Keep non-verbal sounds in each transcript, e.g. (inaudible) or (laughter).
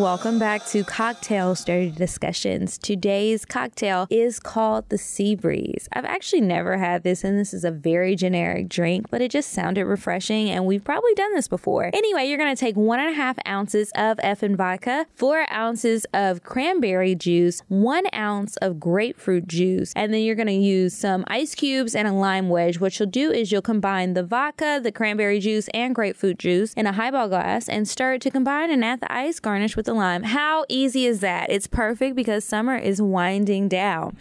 Welcome back to Cocktail Dirty Discussions. Today's cocktail is called the Sea Breeze. I've actually never had this, and this is a very generic drink, but it just sounded refreshing, and we've probably done this before. Anyway, you're gonna take one and a half ounces of Effen vodka, four ounces of cranberry juice, one ounce of grapefruit juice, and then you're gonna use some ice cubes and a lime wedge. What you'll do is you'll combine the vodka, the cranberry juice, and grapefruit juice in a highball glass and stir it to combine and add the ice garnish with the lime. How easy is that? It's perfect because summer is winding down.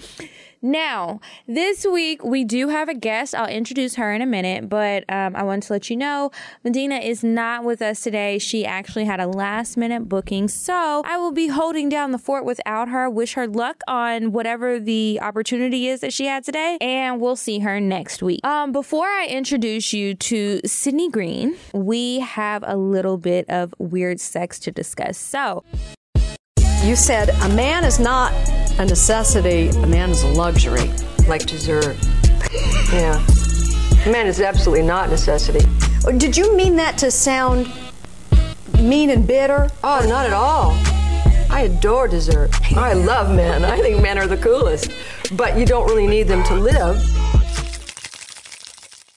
Now, this week we do have a guest. I'll introduce her in a minute, but um, I want to let you know Medina is not with us today. She actually had a last minute booking, so I will be holding down the fort without her. Wish her luck on whatever the opportunity is that she had today, and we'll see her next week. Um, before I introduce you to Cidney Green, we have a little bit of weird sex to discuss. So, You said a man is not a necessity, a man is a luxury. like dessert. yeah. Man is absolutely not necessity. Did you mean that to sound mean and bitter? Oh, not at all. I adore dessert. I love men. I think men are the coolest. But you don't really need them to live.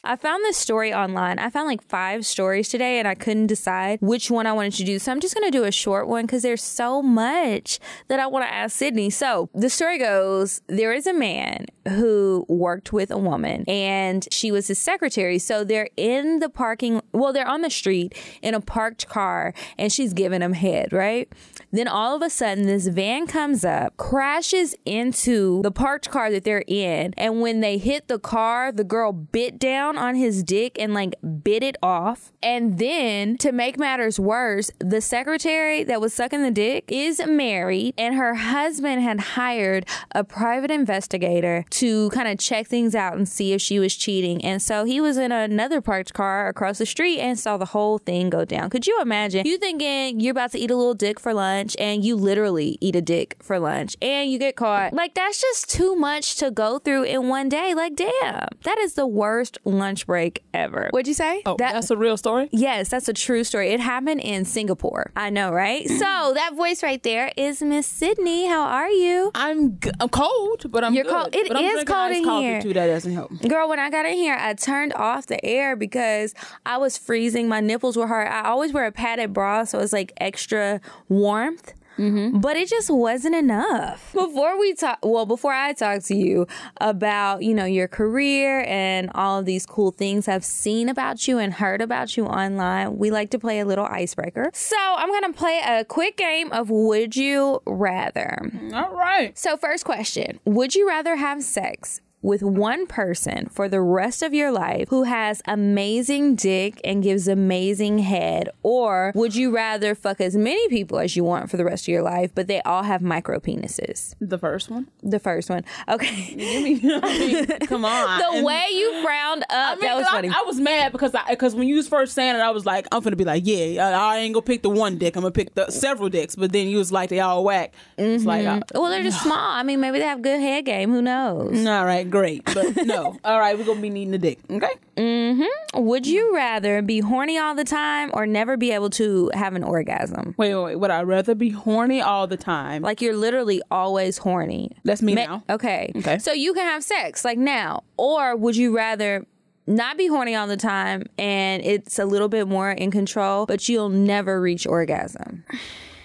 I found this story online. I found like five stories today and I couldn't decide which one I wanted to do. So I'm just going to do a short one because there's so much that I want to ask Cidney. So the story goes there is a man who worked with a woman and she was his secretary. So they're in the parking, well, they're on the street in a parked car and she's giving him head, right? Then all of a sudden, this van comes up, crashes into the parked car that they're in. And when they hit the car, the girl bit down on his dick and like bit it off. And then to make matters worse, the secretary that was sucking the dick is married and her husband had hired a private investigator to kind of check things out and see if she was cheating. And so he was in another parked car across the street and saw the whole thing go down. Could you imagine? You thinking you're about to eat a little dick for lunch and you literally eat a dick for lunch and you get caught. Like that's just too much to go through in one day. Like damn. That is the worst lunch break ever. What'd you say? Oh, That- that's a real story. Yes, that's a true story. It happened in Singapore. I know, right? so (clears throat) that voice right there is Miss Cidney. How are you? I'm g- I'm cold, but I'm You're good. cold. It but I'm is cold in here. Too, that doesn't help. Girl, when I got in here, I turned off the air because I was freezing. My nipples were hard. I always wear a padded bra, so it's like extra warmth. Mm-hmm. But it just wasn't enough. Before we talk, well, before I talk to you about, you know, your career and all of these cool things I've seen about you and heard about you online, we like to play a little icebreaker. So I'm going to play a quick game of Would You Rather. All right. So, first question Would you rather have sex with one person for the rest of your life who has amazing dick and gives amazing head? Or would you rather fuck as many people as you want for the rest of your life, but they all have micro penises? The first one. The first one. Okay. I mean, (laughs) come on. The And- way you frowned up, I mean, that was funny. I was mad because I because when you was first saying it, I was like, I'm gonna be like, yeah, I, I ain't gonna pick the one dick. I'm gonna pick the several dicks. But then you was like, they all whack. It's like, uh, well, they're just small. I mean, maybe they have good head game. Who knows? all right, great, but no. all right, we're gonna be needing a dick. Okay. Mm-hmm. Would you rather be horny all the time or never be able to have an orgasm? Wait, wait, wait. Would I rather be horny all the time? Like you're literally always horny. That's me Ma- now. Okay. Okay. So you can have sex like now, or would you rather not be horny all the time and it's a little bit more in control, but you'll never reach orgasm?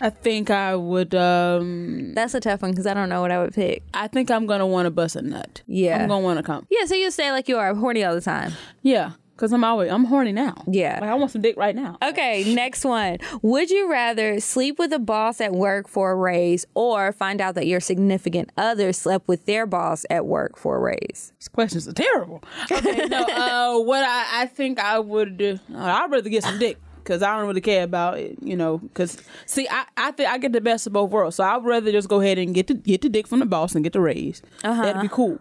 I think I would. um That's a tough one because I don't know what I would pick. I think I'm gonna want to bust a nut. Yeah. I'm gonna want to come. Yeah, so you stay like you are horny all the time. Yeah, because I'm always I'm horny now. Yeah. like I want some dick right now. Okay, next one. Would you rather sleep with a boss at work for a raise or find out that your significant other slept with their boss at work for a raise? These questions are terrible. Okay, no. (laughs) Uh, what I, I think I would do, uh, I'd rather get some dick because I don't really care about it, you know. Because see, I I think I get the best of both worlds, so I'd rather just go ahead and get the get the dick from the boss and get the raise. Uh-huh. That'd be cool.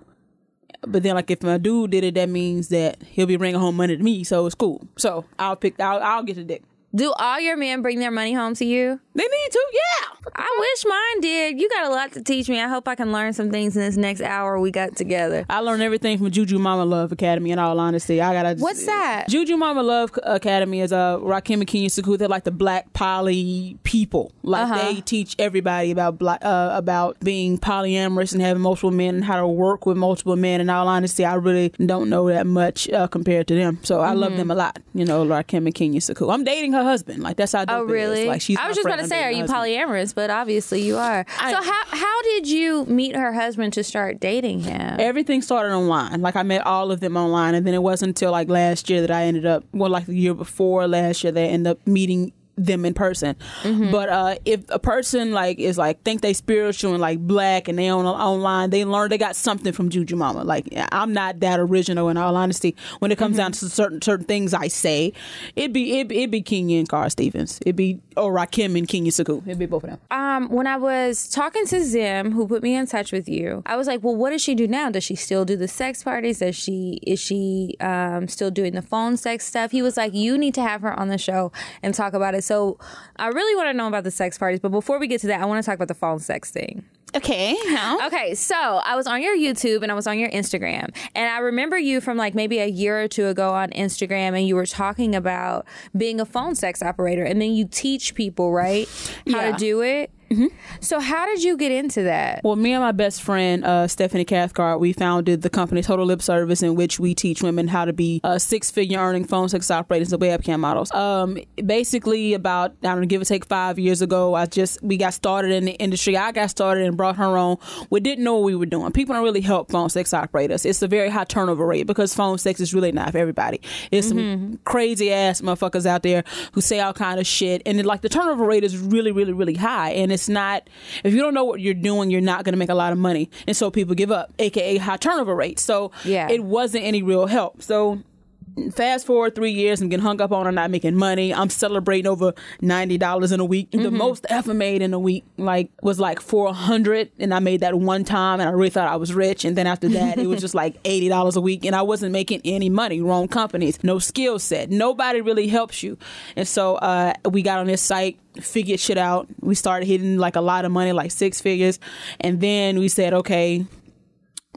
but then like if my dude did it, that means that he'll be bringing home money to me, so it's cool. So I'll pick. I'll, I'll get the dick. Do all your men bring their money home to you? They need to, yeah. I wish mine did. You got a lot to teach me. I hope I can learn some things in this next hour we got together. I learned everything from Juju Mama Love Academy. In all honesty, I gotta. What's that? Juju Mama Love Academy is a uh, Rakim and Kenya Saku. They're like the black poly people. Like Uh-huh. they teach everybody about black uh, about being polyamorous and having multiple men and how to work with multiple men. In all honesty, I really don't know that much uh, compared to them. So I Mm-hmm. love them a lot. You know, Rakim and Kenya Saku. I'm dating her husband. Like that's how. Oh, dope it is. really? Like she's. I was just about to say, are you polyamorous? But obviously you are. I- so how how did you meet her husband to start dating him? Everything started online. Like I met all of them online, and then it wasn't until like last year that I ended up, well, like the year before last year, that I ended up meeting them in person. Mm-hmm. But uh, if a person like is like think they spiritual and like black and they on online, they learn they got something from Juju Mama. Like I'm not that original in all honesty. When it comes Mm-hmm. down to certain certain things I say, it'd be it it'd be Kenya and Carl Stevens. It'd be or Rakim and Kenya Saku. It'd be both of them. um, when I was talking to Zim, who put me in touch with you, I was like, "Well, what does she do now? Does she still do the sex parties? Does she is she um, still doing the phone sex stuff?" He was like, "You need to have her on the show and talk about it." So I really want to know about the sex parties, but before we get to that, I want to talk about the phone sex thing. Okay. How? Okay, so I was on your YouTube and I was on your Instagram, and I remember you from like maybe a year or two ago on Instagram, and you were talking about being a phone sex operator, and then you teach people right how Yeah. to do it. So how did you get into that? Well, me and my best friend uh, Stephanie Cathcart, we founded the company Total Lip Service, in which we teach women how to be uh, six-figure earning phone sex operators and webcam models. Um, basically, about I don't know, give or take five years ago, I just we got started in the industry. I got started and brought her on. We didn't know what we were doing. People don't really help phone sex operators. It's a very high turnover rate because phone sex is really not for everybody. It's some crazy ass motherfuckers out there who say all kind of shit, and it, like the turnover rate is really, really, really high. And it's not if you don't know what you're doing, you're not going to make a lot of money, and so people give up, aka high turnover rate. So Yeah. it wasn't any real help. So fast forward three years and getting hung up on and not making money. I'm celebrating over ninety dollars in a week. The most I ever made in a week like was like four hundred, and I made that one time, and I really thought I was rich. And then after that, it was just like (laughs) eighty dollars a week, and I wasn't making any money. Wrong companies, no skill set, nobody really helps you. And so uh, we got on this site. Figured shit out. We started hitting like a lot of money, like six figures, and then we said, okay,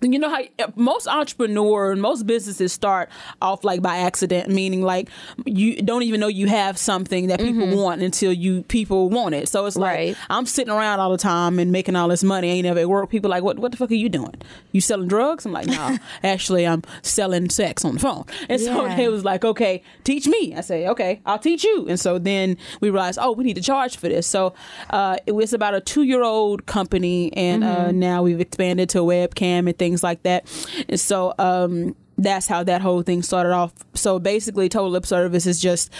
you know how most entrepreneur and most businesses start off like by accident meaning like you don't even know you have something that people want until you people want it. So it's like Right. i'm sitting around all the time and making all this money ain't never at work. People like what what the fuck are you doing? You selling drugs? I'm like no (laughs) actually i'm selling sex on the phone. And so Yeah. they was like okay teach me. I say okay i'll teach you. And so then we realized oh we need to charge for this. So uh, it was about a two year old company and uh, now we've expanded to webcam and things like that and so um, that's how that whole thing started off. So basically, Total Lip Service is just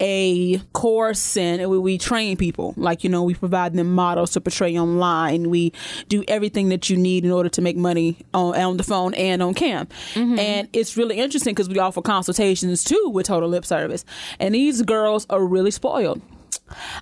a course, and we, we train people. Like you know, we provide them models to portray online. We do everything that you need in order to make money on on the phone and on cam. And it's really interesting because we offer consultations too with Total Lip Service, and these girls are really spoiled.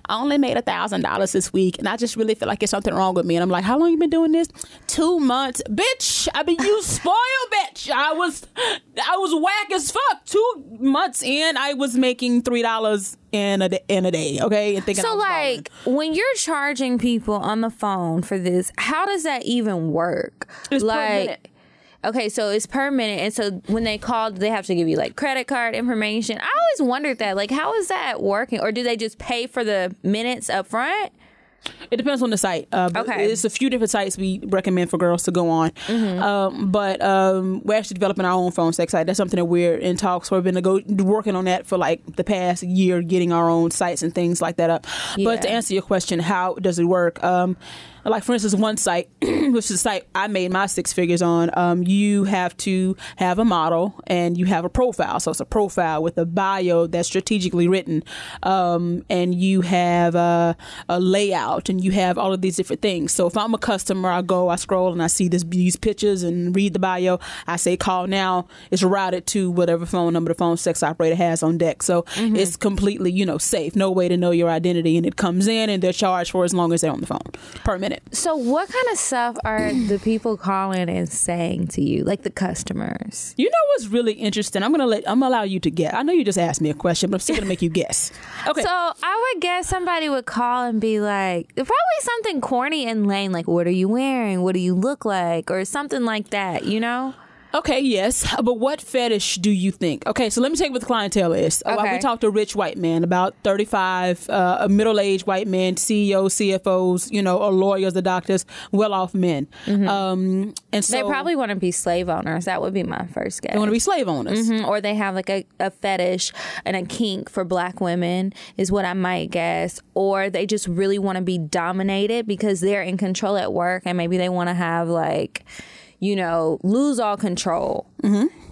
I only made a thousand dollars this week, and I just really feel like there's something wrong with me. And I'm like, how long you been doing this? Two months, bitch. I mean, you (laughs) spoiled, bitch. I was, I was whack as fuck. Two months in, I was making three dollars in a day, in a day. Okay, and thinking So balling. like when you're charging people on the phone for this, how does that even work? It's like. Okay, so it's per minute, and so when they call, they have to give you like credit card information. I always wondered that, like, how is that working, or do they just pay for the minutes up front? It depends on the site. Uh, but Okay. It's a few different sites we recommend for girls to go on. Mm-hmm. Um, but um, we're actually developing our own phone sex site. That's something that we're in talks for. We've been go- working on that for like the past year, getting our own sites and things like that up. But to answer your question, how does it work? Um, like for instance, one site, (clears throat) which is a site I made my six figures on, um, you have to have a model and you have a profile. So it's a profile with a bio that's strategically written, um, and you have a, a layout and you have all of these different things. So if I'm a customer, I go, I scroll, and I see this, these pictures and read the bio. I say call now. It's routed to whatever phone number the phone sex operator has on deck. So it's completely, you know, safe. No way to know your identity, and it comes in and they're charged for as long as they're on the phone per minute. So, what kind of stuff are the people calling and saying to you, like the customers? You know what's really interesting? I'm gonna let I'm gonna allow you to guess. I know you just asked me a question, but I'm still gonna make you guess. (laughs) Okay. So, I would guess somebody would call and be like, probably something corny and lame, like, "What are you wearing? What do you look like?" or something like that. You know? Okay, yes, but what fetish do you think? Okay, so let me take what the clientele is. Uh, Okay. We talked to a rich white man, about 35, uh, a middle-aged white man, CEOs, CFOs, you know, or lawyers, the doctors, well-off men. Um, and so Mm-hmm. they probably want to be slave owners. That would be my first guess. they want to be slave owners. Mhm, or they have like a, a fetish and a kink for black women is what I might guess. Or they just really want to be dominated because they're in control at work and maybe they want to have like, you know, lose all control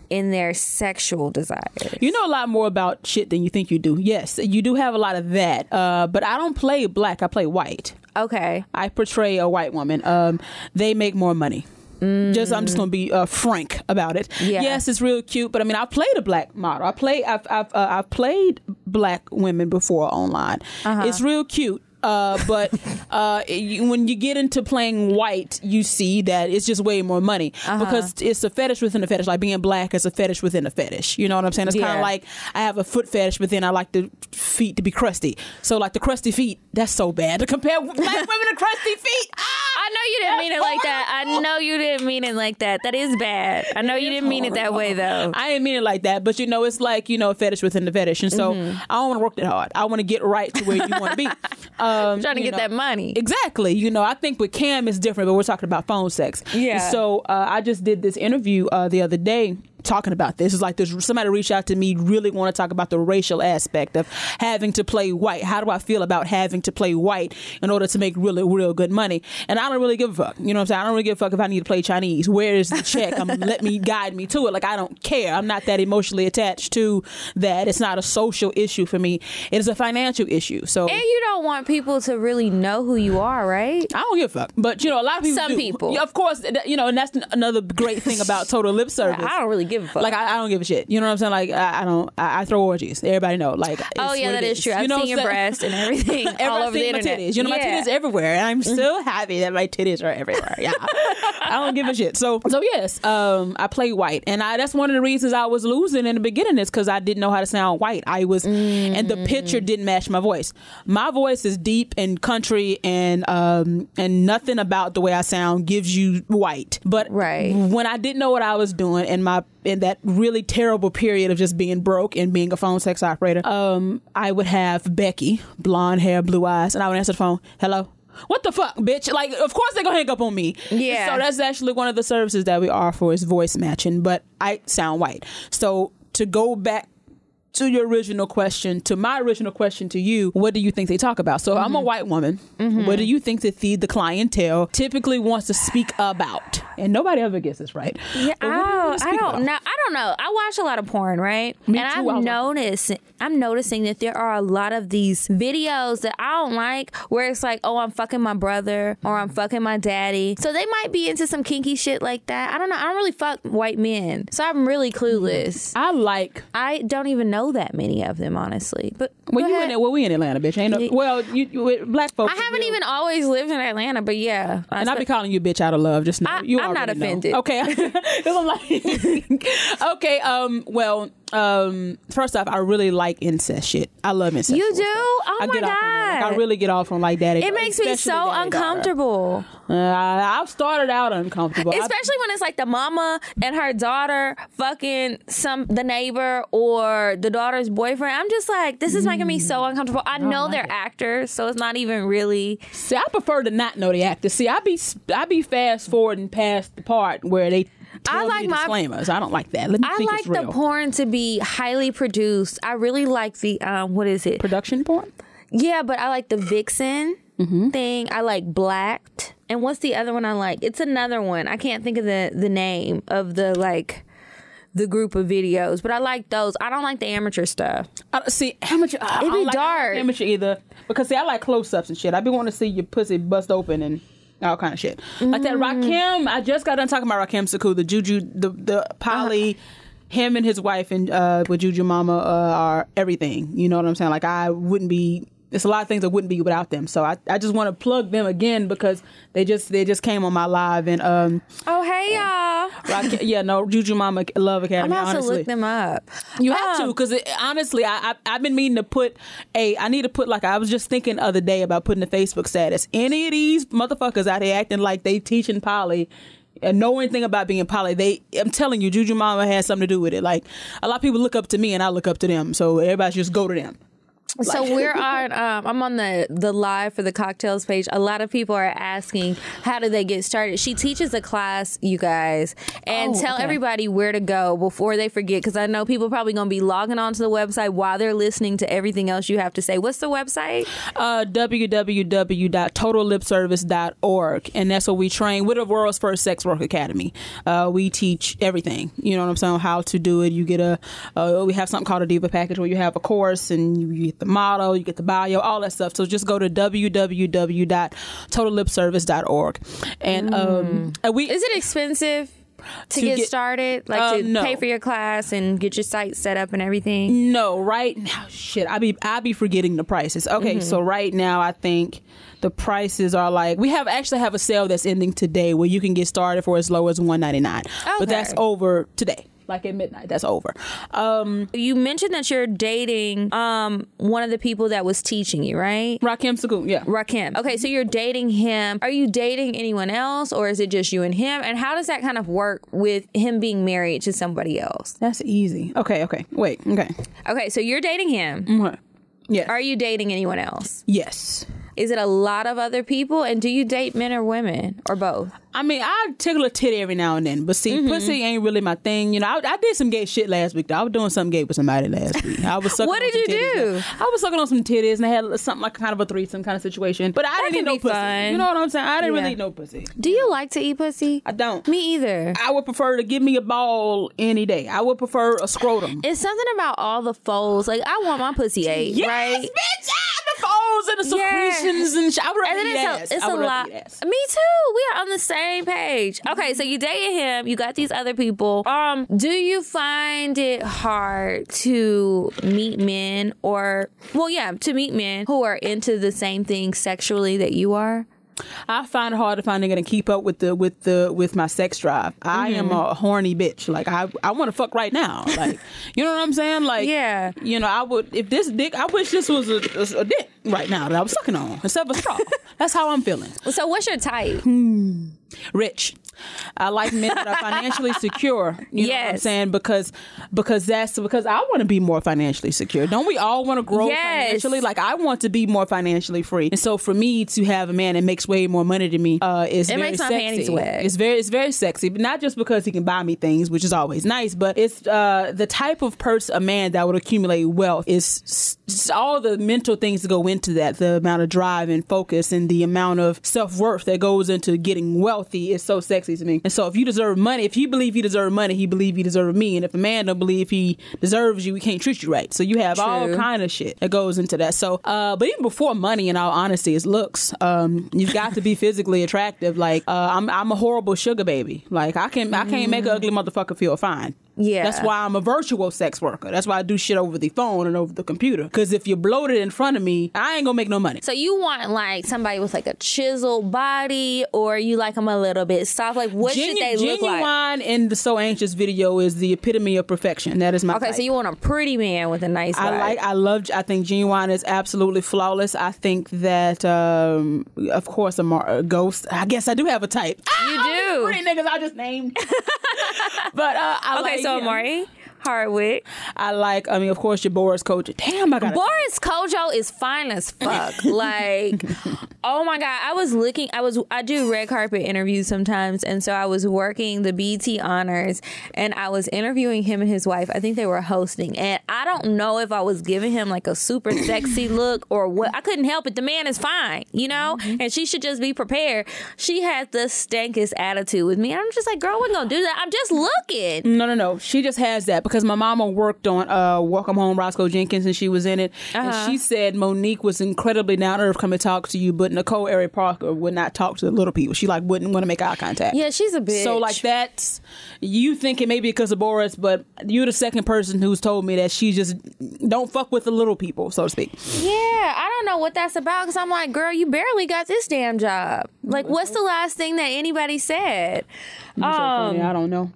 in their sexual desires. You know a lot more about shit than you think you do. Yes, you do have a lot of that. Uh, but I don't play black. I play white. Okay. I portray a white woman. Um, they make more money. Just I'm just gonna be uh, frank about it. Yeah. Yes, it's real cute, but I mean I played a black model. I play I've I've, uh, I've played black women before online. It's real cute. Uh, but (laughs) uh, you, when you get into playing white, you see that it's just way more money because it's a fetish within a fetish. Like being black is a fetish within a fetish. You know what I'm saying? It's kind of like I have a foot fetish, but then I like the feet to be crusty. So like the crusty feet, that's so bad to compare (laughs) black women to crusty feet. Ah! I know you didn't mean it like that. I know you didn't mean it like that. That is bad. I know you didn't mean it that way though. I didn't mean it like that, but you know, it's like you know, a fetish within the fetish, and so Mm-hmm. I don't want to work that hard. I want to get right to where you want to be. (laughs) Um, Trying to get know. that money. Exactly. You know, I think with Cam it's different, but we're talking about phone sex. Yeah. So uh, I just did this interview uh, the other day talking about this. It's like there's somebody reached out to me really want to talk about the racial aspect of having to play white. How do I feel about having to play white in order to make really real good money? And I don't really give a fuck. You know what I'm saying? I don't really give a fuck if I need to play Chinese. Where is the check? I'm let me guide me to it. Like I don't care. I'm not that emotionally attached to that. It's not a social issue for me. It is a financial issue. So And you don't want people to really know who you are, right? I don't give a fuck. But you know, a lot of people. Some do. people. Yeah, of course. You know, and that's another great thing about total lip (laughs) service. I don't really give a fuck. Like I, I don't give a shit. You know what I'm saying? Like I, I don't. I, I throw orgies. Everybody know. Like it's oh yeah, that is, true. I've You know seen your breast and (laughs) everything all over the internet. titties. You know, my Yeah. titties everywhere, and I'm still happy that my titties are everywhere. Yeah, (laughs) I don't give a shit. So, so yes, um, I play white, and I that's one of the reasons I was losing in the beginning is because I didn't know how to sound white. I was, and the picture Mm. didn't match my voice. My voice is deep and country, and um, and nothing about the way I sound gives you white. But Right. when I didn't know what I was doing, and my in that really terrible period of just being broke and being a phone sex operator, um, I would have Becky, blonde hair, blue eyes, and I would answer the phone, "Hello." What the fuck, bitch? Like, of course they're gonna hang up on me. Yeah. So that's actually one of the services that we offer is voice matching, but I sound white. So to go back to your original question, to my original question to you, what do you think they talk about? So I'm a Mm-hmm. white woman. What do you think that the, the clientele typically wants to speak about? And nobody ever gets this right. Yeah, But what do I, I don't about? know. I don't know. I watch a lot of porn, right? Me and too, I was I'm noticing I'm noticing that there are a lot of these videos that I don't like where it's like, oh, I'm fucking my brother or I'm fucking my daddy. So they might be into some kinky shit like that. I don't know. I don't really fuck white men. So I'm really clueless. Mm. I like I don't even know that many of them, honestly. But well, you ahead. in well, we in Atlanta, bitch. Ain't no well, you, you black folks. I haven't even always lived in Atlanta, but yeah. And I be calling you bitch out of love. Just know I- you I'm not already know. offended. Okay, (laughs) 'Cause I'm like, (laughs) okay. Um. Well. Um. First off, I really like incest shit. I love incest. You do? Oh I my on. Like, I really get off on like that. it makes me so uncomfortable. Uh, I've started out uncomfortable. I- Especially when it's like the mama and her daughter fucking some the neighbor or the daughter's boyfriend. I'm just like, this is making me so uncomfortable. I know like they're it. actors, so it's not even really. See, I prefer to not know the actors. See, I be I be fast forwarding past the part where they. I like my- disclaimers. I don't like that. Let me I like the porn to be highly produced. I really like the um, what is it? production porn. Yeah, but I like the vixen Mm-hmm. thing. I like blacked. And what's the other one I like? It's another one. I can't think of the the name of the like the group of videos, but I like those. I don't like the amateur stuff. I, see, amateur. I, I It be don't like dark. amateur either because see, I like close ups and shit. I be wanting to see your pussy bust open and all kind of shit. Like that Mm. Rakim. I just got done talking about Rakim Saku, the Juju, the the poly. Him and his wife and uh, with Juju Mama uh, are everything. You know what I'm saying? Like I wouldn't be it's a lot of things that wouldn't be without them. So I, I just want to plug them again because they just they just came on my live and um Oh, hey, y'all. Rock, yeah no Juju Mama Love Academy. I'm about to look them up. You have Um, to, because honestly, I, I I've been meaning to put a. I need to put like I was just thinking the other day about putting a Facebook status. Any of these motherfuckers out here acting like they teaching poly and know anything about being poly, they. I'm telling you, Juju Mama has something to do with it. Like a lot of people look up to me, and I look up to them. So everybody just go to them. So we're (laughs) on. Um, I'm on the the live for the Cocktales page. A lot of people are asking how do they get started. She teaches a class, you guys, and Oh, tell okay. everybody where to go before they forget. Because I know people probably gonna be logging onto the website while they're listening to everything else you have to say. What's the website? uh, www.totallipservice.org. And that's what we train. We're the world's first sex work academy. Uh, we teach everything. You know what I'm saying? How to do it. You get a, uh, we have something called a Diva package where you have a course and you, you the model, you get the bio, all that stuff. So just go to www.totallipservice.org. And, um, and we, Is it expensive to, To get, get- started? Like Uh, to no. pay for your class and get your site set up and everything? No, right now, shit, I be I be forgetting the prices. Okay, so right now, I think the prices are like we have actually have a sale that's ending today where you can get started for as low as one ninety nine, but that's over today. Like at midnight, that's over. Um, You mentioned that you're dating um one of the people that was teaching you, right? Rakim Sagoon, yeah. Rakim. Okay, so you're dating him. Are you dating anyone else or is it just you and him? And how does that kind of work with him being married to somebody else? That's easy. Okay, okay. Wait, okay. Okay, so you're dating him. Yes. Are you dating anyone else? yes. Is it a lot of other people? And do you date men or women or both? I mean, I tickle a titty every now and then, but see, Mm-hmm. pussy ain't really my thing. You know, I, I did some gay shit last week. Though. I was doing something gay with somebody last week. I was (laughs) sucking What did you do? I was sucking on some titties, and I had something like kind of a threesome kind of situation. But I didn't can eat no pussy. fun. You know what I'm saying? I didn't Yeah. really eat no pussy. Do you like to eat pussy? I don't. Me either. I would prefer to give me a ball any day. I would prefer a scrotum. It's something about all the folds. Like I want my pussy (laughs) ate, yes, right? bitch! Folds and the Yeah. secretions and shit. I would And it's a, it's a lot. Me too. We are on the same page. Okay, so you dated him. You got these other people. Um, do you find it hard to meet men, or well, yeah, to meet men who are into the same thing sexually that you are? I find it hard to find nigga to keep up with the with the with my sex drive. I am Mm-hmm. a horny bitch. Like I I want to fuck right now. (laughs) Like you know what I'm saying? Like Yeah. You know I would if this dick. I wish this was a, a, a dick right now that I was sucking on instead of a straw. (laughs) That's how I'm feeling. So, what's your type? Hmm. Rich. I like men that are financially secure. You know what I'm saying? Because because that's because I want to be more financially secure. Don't we all want to grow Yes. financially? Like I want to be more financially free. And so for me to have a man that makes way more money than me uh, is It very makes my sexy. panties wet. It's very it's very sexy, but not just because he can buy me things, which is always nice, but it's uh, the type of person, a man that would accumulate wealth is all the mental things that go into that, the amount of drive and focus and the amount of self worth that goes into getting wealthy is so sexy to me. And so if you deserve money, if you believe you deserve money, he believe you deserve me. And if a man don't believe he deserves you, he can't treat you right. So you have all kind of shit that goes into that. So, uh, but even before money, in all honesty, is looks. Um, you've got to be (laughs) physically attractive. Like uh, I'm, I'm a horrible sugar baby. Like I can, I can't make an ugly motherfucker feel fine. Yeah. That's why I'm a virtual sex worker. That's why I do shit over the phone and over the computer. Because if you're bloated in front of me, I ain't gonna make no money. So you want like somebody with like a chiseled body, or you like them a little bit soft? Like what should they look like? Ginuwine in the So Anxious video is the epitome of perfection. That is my Okay, type. so you want a pretty man with a nice I body. like. I love. I think Ginuwine is absolutely flawless. I think that, um, of course, a, Mar- a ghost. I guess I do have a type. You (laughs) Ah, do. Pretty niggas I just named. (laughs) but uh, I okay, like, so Omari Hardwick. I like. I mean, of course, your Boris Kodjoe. Damn, I got Boris Kodjoe is fine as fuck. (laughs) like, oh my god, I was looking. I was. I do red carpet interviews sometimes, and so I was working the BET honors, and I was interviewing him and his wife. I think they were hosting, and I don't know if I was giving him like a super (coughs) sexy look or what. I couldn't help it. The man is fine, you know, mm-hmm. and she should just be prepared. She had the stankest attitude with me. I'm just like, girl, we're gonna do that. I'm just looking. No, no, no. She just has that because my mama worked on uh, Welcome Home, Roscoe Jenkins, and she was in it. Uh-huh. And she said Mo'Nique was incredibly down to earth, come and talk to you, but Nicole Ari Parker would not talk to the little people. She like wouldn't want to make eye contact. Yeah, she's a bitch. So like that's you thinking maybe because of Boris, but you're the second person who's told me that she just don't fuck with the little people, so to speak. Yeah, I don't know what that's about because I'm like, girl, you barely got this damn job. Like, what's the last thing that anybody said? You're so Um, I don't know.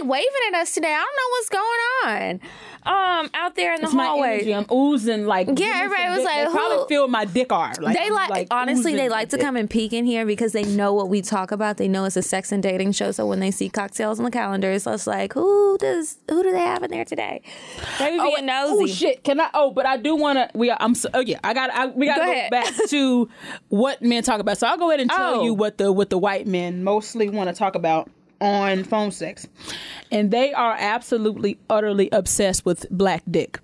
Like waving at us today. I don't know what's going on. Um, out there in the It's hallway. I'm oozing like. yeah. everybody was dick. like, they probably feel my dick hard. Like, they I'm, like, honestly, they like to dick. come and peek in here because they know what we talk about. They know it's a sex and dating show. So when they see Cocktales on the calendar, it's just like, who does who do they have in there today? They be Oh, being nosy. oh shit! Can I? Oh, but I do want to. We. Are, I'm. So, oh yeah. I got. I, we got to Go go, back (laughs) to what men talk about. So I'll go ahead and tell Oh. you what the what the white men mostly want to talk about on phone sex, and they are absolutely utterly obsessed with black dick.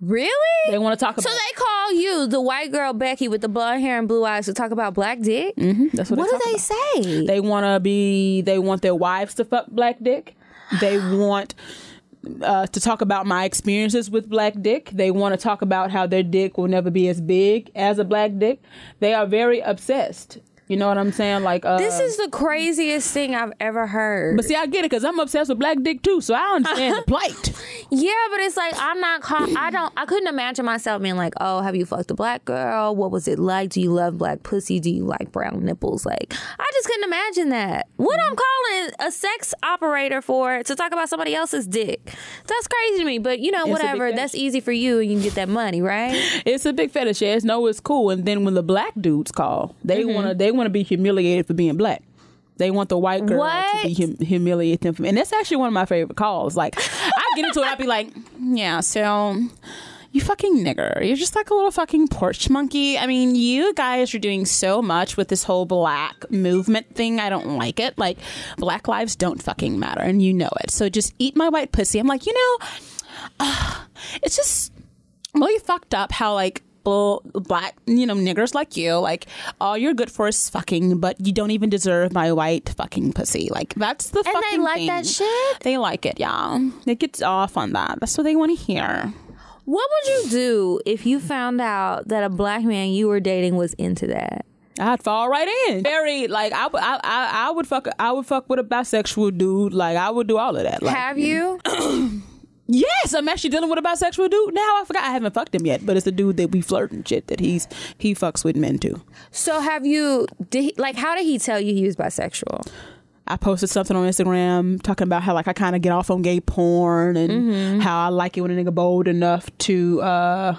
Really? They want to talk about. So they call you the white girl Becky with the blonde hair and blue eyes to talk about black dick. that's what, What do they about. say? They want to be. They want their wives to fuck black dick. They (gasps) want uh, to talk about my experiences with black dick. They want to talk about how their dick will never be as big as a black dick. They are very obsessed. You know what I'm saying? Like uh, this is the craziest thing I've ever heard. But see, I get it because I'm obsessed with black dick too, so I understand the (laughs) plight. Yeah, but it's like I'm not. Call- I don't. I couldn't imagine myself being like, "Oh, have you fucked a black girl? What was it like? Do you love black pussy? Do you like brown nipples?" Like, I just couldn't imagine that. What I'm calling a sex operator for to talk about somebody else's dick. That's crazy to me. But you know, big whatever. That's easy for you. and You can get that money, right? (laughs) It's a big fetish. Yes, no, it's cool. And then when the black dudes call, they Mm-hmm. wanna they wanna be humiliated for being black. They want the white girl What? to be hum- humiliate them, for, and that's actually one of my favorite calls. Like I get into it, I'd be like, "Yeah, so you fucking nigger, you're just like a little fucking porch monkey. I mean, you guys are doing so much with this whole black movement thing. I don't like it. Like, black lives don't fucking matter, and you know it. So just eat my white pussy. I'm like, you know, uh, it's just really fucked up how like bull, black you know niggers like you like all you're good for is fucking but you don't even deserve my white fucking pussy like that's the they fucking like thing. that shit? they like it yeah they get off on that that's what they want to hear What would you do if you found out that a black man you were dating was into that? I'd fall right in. Very like I, would- I, I, I would fuck. I would fuck with a bisexual dude. Like I would do all of that. Like Have you? (clears throat) yes, I'm actually dealing with a bisexual dude now. I forgot I haven't fucked him yet, but it's a dude that we flirt and shit. That he's he fucks with men too. so have you? Did he, like? How did he tell you he was bisexual? I posted something on Instagram talking about how like I kind of get off on gay porn and Mm-hmm. how I like it when a nigga bold enough to uh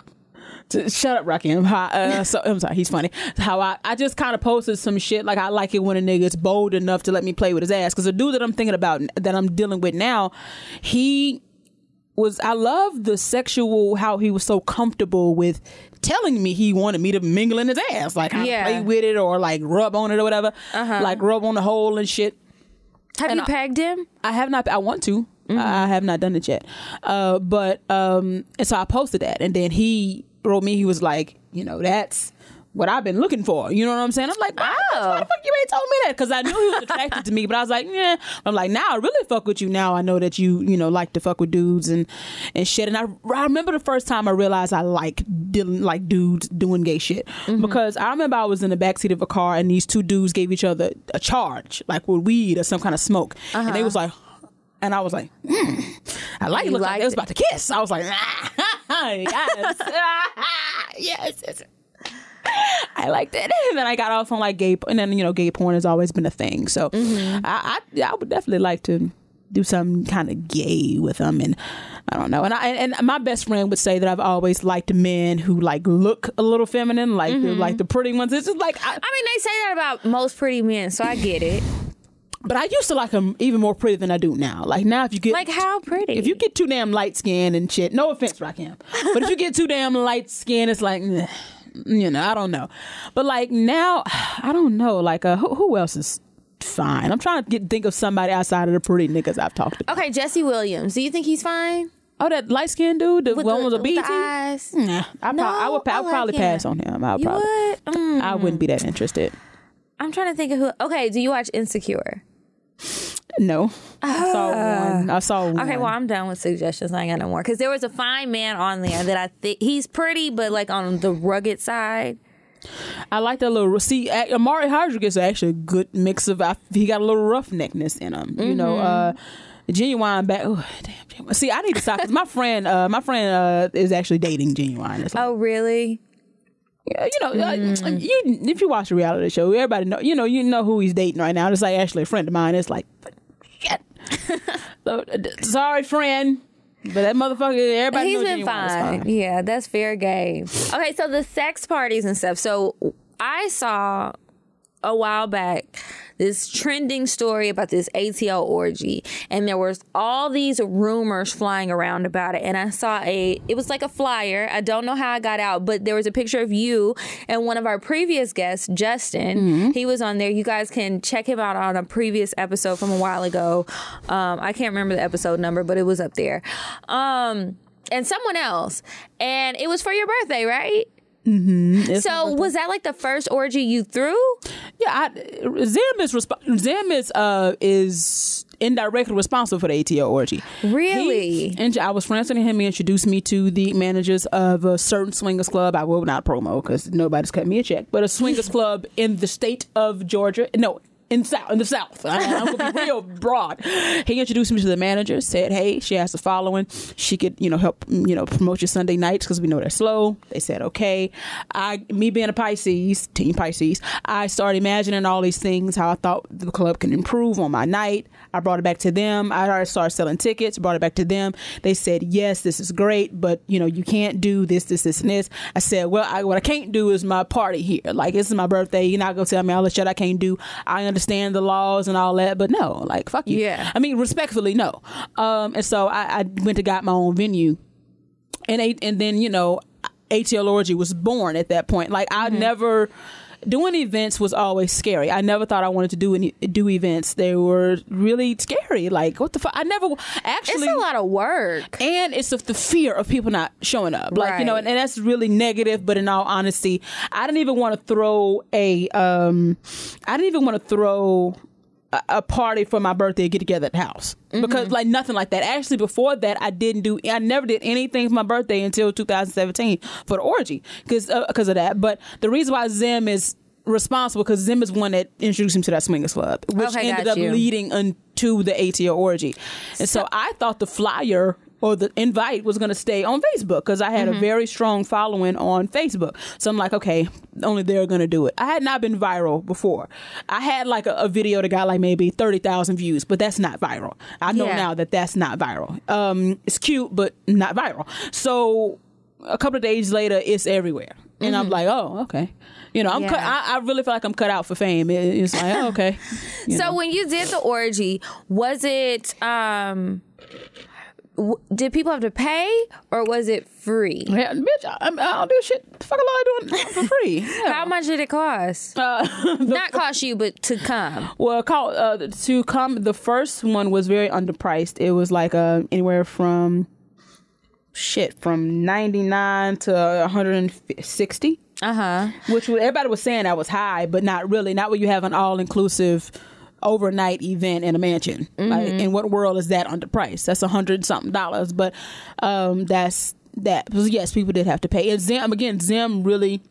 to shut up Rakim. How, uh, so I'm sorry, he's funny. How I, I just kind of posted some shit like I like it when a nigga's bold enough to let me play with his ass because the dude that I'm thinking about that I'm dealing with now, he was I love the sexual how he was so comfortable with telling me he wanted me to mingle in his ass like Yeah. play with it or like rub on it or whatever like rub on the hole and shit. Have And you I- pegged him? I have not. I want to. Mm-hmm. I have not done it yet. Uh, but um, and so I posted that, and then he wrote me. He was like, you know, that's what I've been looking for. You know what I'm saying? I'm like, why, Oh. why the fuck you ain't told me that? Because I knew he was attracted to me, but I was like, yeah. I'm like, now I really fuck with you. Now I know that you, you know, like to fuck with dudes and and shit. And I, I remember the first time I realized I like dealing like dudes doing gay shit Mm-hmm. because I remember I was in the backseat of a car and these two dudes gave each other a charge like with weed or some kind of smoke, and they was like. And I was like, hmm, I like it. You Looked like they was about to kiss. I was like, (laughs) (laughs) yes, yes, yes. (laughs) I liked it. And then I got off on like gay, and then you know, gay porn has always been a thing. So Mm-hmm. I, I, I would definitely like to do something kind of gay with them, and I don't know. And I, and my best friend would say that I've always liked men who like look a little feminine, like the, like the pretty ones. It's just like, I, Mm-hmm. I mean, they say that about most pretty men, so I get it. but I used to like them even more pretty than I do now. Like now, if you get Like how pretty? if you get too damn light skinned and shit, no offense, Rakim, but if you get too damn light skinned, it's like, you know, I don't know. But like now, (sighs) I don't know. Like, uh, who, who else is fine? I'm trying to get think of somebody outside of the pretty niggas I've talked to. okay, Jesse Williams. Do you think he's fine? Oh, that light skinned dude, the With one the, with the BT. eyes. Nah, I, No, prob- I would. I I like probably him. pass on him. I would probably. would? Mm. I wouldn't be that interested. I'm trying to think of who. Okay, do you watch Insecure? No, I saw one. I saw one. Ah. Okay, well, I'm done with suggestions. I ain't got no more. Because there was a fine man on there that I think he's pretty, but like on the rugged side. I like that little. See, Omari Hardwick is actually a good mix of. He got a little roughneckedness in him. You know, uh, Ginuwine back. Oh, damn. Ginuwine. See, I need to stop because my friend, uh, my friend, uh, is actually dating Ginuwine. Like, Oh, really? yeah, you know, uh, you if you watch a reality show, everybody know. You know, you know who he's dating right now. It's like actually a friend of mine. It's like, shit. (laughs) so, sorry, friend. But that motherfucker, everybody He's been is fine. Yeah, that's fair game. Okay, so the sex parties and stuff. So I saw a while back this trending story about this ATL orgy. And there was all these rumors flying around about it. And I saw a it was like a flyer. I don't know how I got out but there was a picture of you and one of our previous guests Justin. He was on there. You guys can check him out on a previous episode from a while ago. Um, I can't remember the episode number but it was up there. Um, and someone else. And it was for your birthday right It's so was that like the first orgy you threw Yeah, I, Zim is resp- Zim is uh is indirectly responsible for the ATL orgy. Really? He, and I was friends with him. He introduced me to the managers of a certain swingers club. I will not promo because nobody's cut me a check, but a swingers (laughs) club in the state of Georgia. No. In south, in the south, (laughs) I, am gonna be real broad. He introduced me to the manager. Said, "Hey, she has a following. She could, you know, help, you know, promote your Sunday nights because we know they're slow." They said, "Okay." I, me being a Pisces, team Pisces, I started imagining all these things. How I thought the club can improve on my night. I brought it back to them. I already started selling tickets. Brought it back to them. They said, "Yes, this is great, but you know, you can't do this, this, this, and this." I said, "Well, I, what I can't do is my party here. Like this is my birthday. You're not gonna tell me all the shit I can't do. I understand the laws and all that, but no, like fuck you. Yeah. I mean, respectfully, no. Um, and so I, I went to got my own venue, and and then you know, ATL Orgy was born at that point. Like I never. Doing events was always scary. I never thought I wanted to do any do events. They were really scary. Like what the fuck? I never actually. it's a lot of work and it's of the fear of people not showing up like you know and, and that's really negative but in all honesty i didn't even want to throw a um i didn't even want to throw a, party for my birthday get together at the house mm-hmm. because like nothing like that actually before that i didn't do i never did anything for my birthday until 2017 for the orgy because because uh, of that but the reason why zim is responsible because zim is one that introduced him to that swingers club which Okay, ended up you. leading into the ATL orgy. And so, I thought the flyer or the invite was going to stay on Facebook because I had a very strong following on Facebook. So I'm like, okay, only they're going to do it. I had not been viral before. I had like a, a video that got like maybe 30,000 views, but that's not viral. I know Yeah. now that that's not viral. Um, it's cute, but not viral. So a couple of days later, it's everywhere. And I'm like, oh, okay. You know, I'm cut, I, I really feel like I'm cut out for fame. It- it's like, oh, okay. (laughs) So know. when you did the orgy was it um w- did people have to pay or was it free Yeah, bitch, I, I don't do shit. The fuck am I doing for free? (laughs) Yeah. how much did it cost Uh, (laughs) not cost you but to come well, call, uh, to come, the first one was very underpriced. It was like uh, anywhere from shit from ninety nine to one hundred and sixty. uh-huh which everybody was saying that was high, but not really. Not when you have an all inclusive overnight event in a mansion. Like, in what world is that underpriced? That's a hundred something dollars, but um, that's that. Yes, people did have to pay. And Zim again, Zim really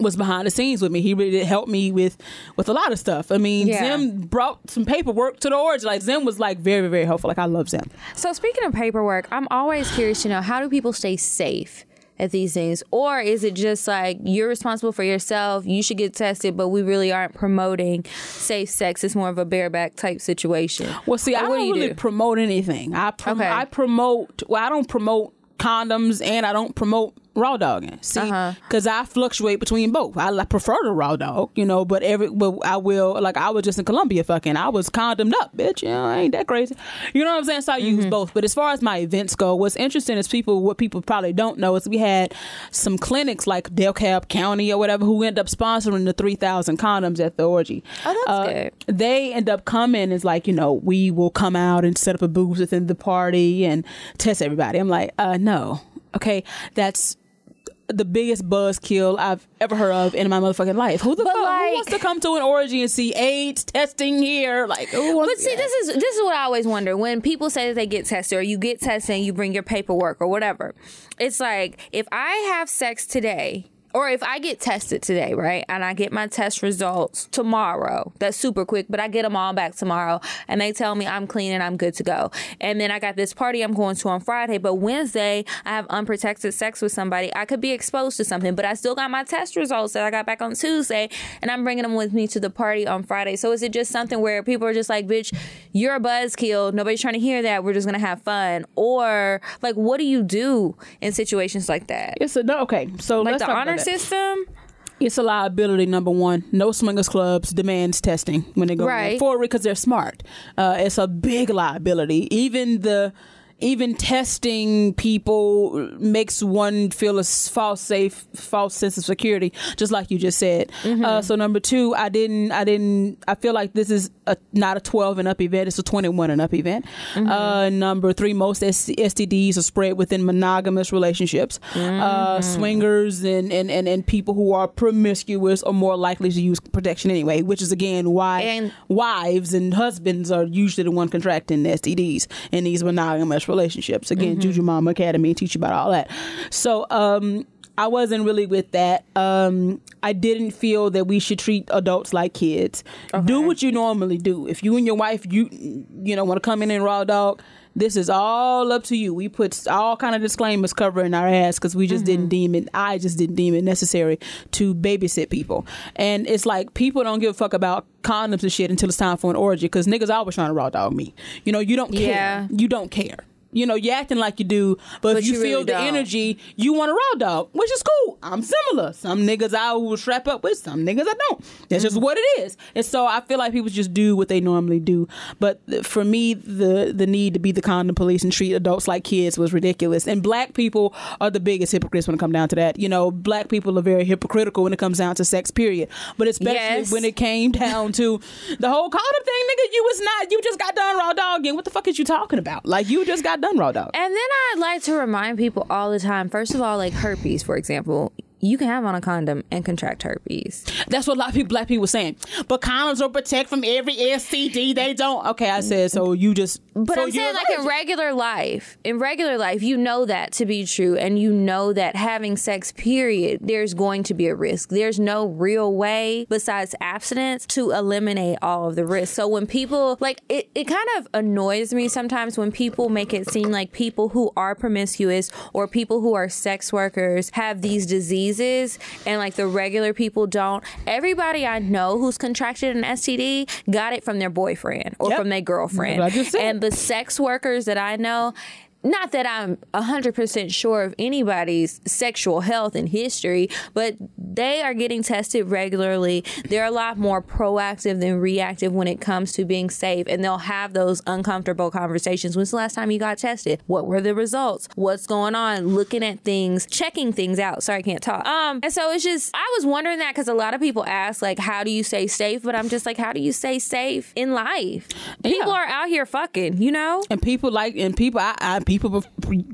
was behind the scenes with me. He really did help me with with a lot of stuff. I mean, Yeah. Zim brought some paperwork to the origin. Like Zim was like very very helpful. Like I love Zim. so speaking of paperwork i'm always curious to know how do people stay safe at these things or is it just like you're responsible for yourself you should get tested but we really aren't promoting safe sex it's more of a bareback type situation Well, see, Or I don't do really do? promote anything. I prom- Okay. I promote. Well, I don't promote condoms, and I don't promote raw dogging. See, Uh-huh. because I fluctuate between both. I like, prefer the raw dog, you know, but every but I will like I was just in Colombia fucking. I was condomed up, bitch. You know, I ain't that crazy. You know what I'm saying? So I Mm-hmm. use both. But as far as my events go, what's interesting is people. What people probably don't know is we had some clinics like DeKalb County or whatever who end up sponsoring the three thousand condoms at the orgy. Oh, that's good. They end up coming as like you know we will come out and set up a booth within the party and test everybody. I'm like, uh, no, okay, that's the biggest buzzkill I've ever heard of in my motherfucking life. Who the But, fuck who like- wants to come to an orgy and see AIDS testing here? Like, who wants But see, this is this is what I always wonder when people say that they get tested or you get tested and you bring your paperwork or whatever. It's like if I have sex today or if I get tested today, right, and I get my test results tomorrow, that's super quick, but I get them all back tomorrow, and they tell me I'm clean and I'm good to go. And then I got this party I'm going to on Friday, but Wednesday I have unprotected sex with somebody. I could be exposed to something, but I still got my test results that I got back on Tuesday, and I'm bringing them with me to the party on Friday. So is it just something where people are just like, bitch, you're a buzzkill. Nobody's trying to hear that. We're just gonna have fun, or like, what do you do in situations like that? It's a no. Okay, so Like let's the talk honor. System. It's a liability. Number one, no swingers clubs demands testing when they go Right. forward because they're smart. Uh, it's a big liability. Even the even testing people makes one feel a false safe false sense of security just like you just said Mm-hmm. uh, so number two i didn't i didn't i feel like this is a, not a 12 and up event it's a 21 and up event Mm-hmm. uh, number three most S- stds are spread within monogamous relationships uh, Mm-hmm. swingers and, and, and, and people who are promiscuous are more likely to use protection anyway which is again why And- wives and husbands are usually the one contracting STDs in these monogamous relationships. Again, Juju Mama Academy teach you about all that. So, um, I wasn't really with that. Um, I didn't feel that we should treat adults like kids. Do what you normally do. If you and your wife, you you know, want to come in and raw dog, this is all up to you. We put all kind of disclaimers covering our ass because we just didn't deem it. I just didn't deem it necessary to babysit people. And it's like people don't give a fuck about condoms and shit until it's time for an orgy because niggas always trying to raw dog me. You know, you don't care. Yeah. You don't care. You know, you're acting like you do, but, But if you, you feel really the don't. energy, you want a raw dog, which is cool. I'm similar. Some niggas I will strap up with, some niggas I don't. That's just what it is. And so I feel like people just do what they normally do. But th- for me, the the need to be the condom police and treat adults like kids was ridiculous. And black people are the biggest hypocrites when it comes down to that. You know, black people are very hypocritical when it comes down to sex, period. But especially Yes. when it came (laughs) down to the whole condom thing, nigga, you was not, you just got done raw dogging. What the fuck is you talking about? Like, you just got done raw dog. And then I'd like to remind people all the time. First of all, like herpes, for example, you can have on a condom and contract herpes. That's what a lot of people, black people, were saying. But condoms will protect from every STD. They don't. Okay, I said so. You just. But so I'm saying, like in regular life, in regular life, you know that to be true, and you know that having sex, period, there's going to be a risk. There's no real way besides abstinence to eliminate all of the risks. So when people like it, it kind of annoys me sometimes when people make it seem like people who are promiscuous or people who are sex workers have these diseases, and like the regular people don't. Everybody I know who's contracted an STD got it from their boyfriend or Yep. from their girlfriend. That's what I just said. And the sex workers that I know, not that I'm 100% sure of anybody's sexual health and history, but they are getting tested regularly. They're a lot more proactive than reactive when it comes to being safe. And they'll have those uncomfortable conversations. When's the last time you got tested? What were the results? What's going on? Looking at things, checking things out. Sorry, I can't talk. Um, and so it's just, I was wondering that because a lot of people ask, like, how do you stay safe? But I'm just like, how do you stay safe in life? People Yeah. are out here fucking, you know? and people like and people I, I people pref-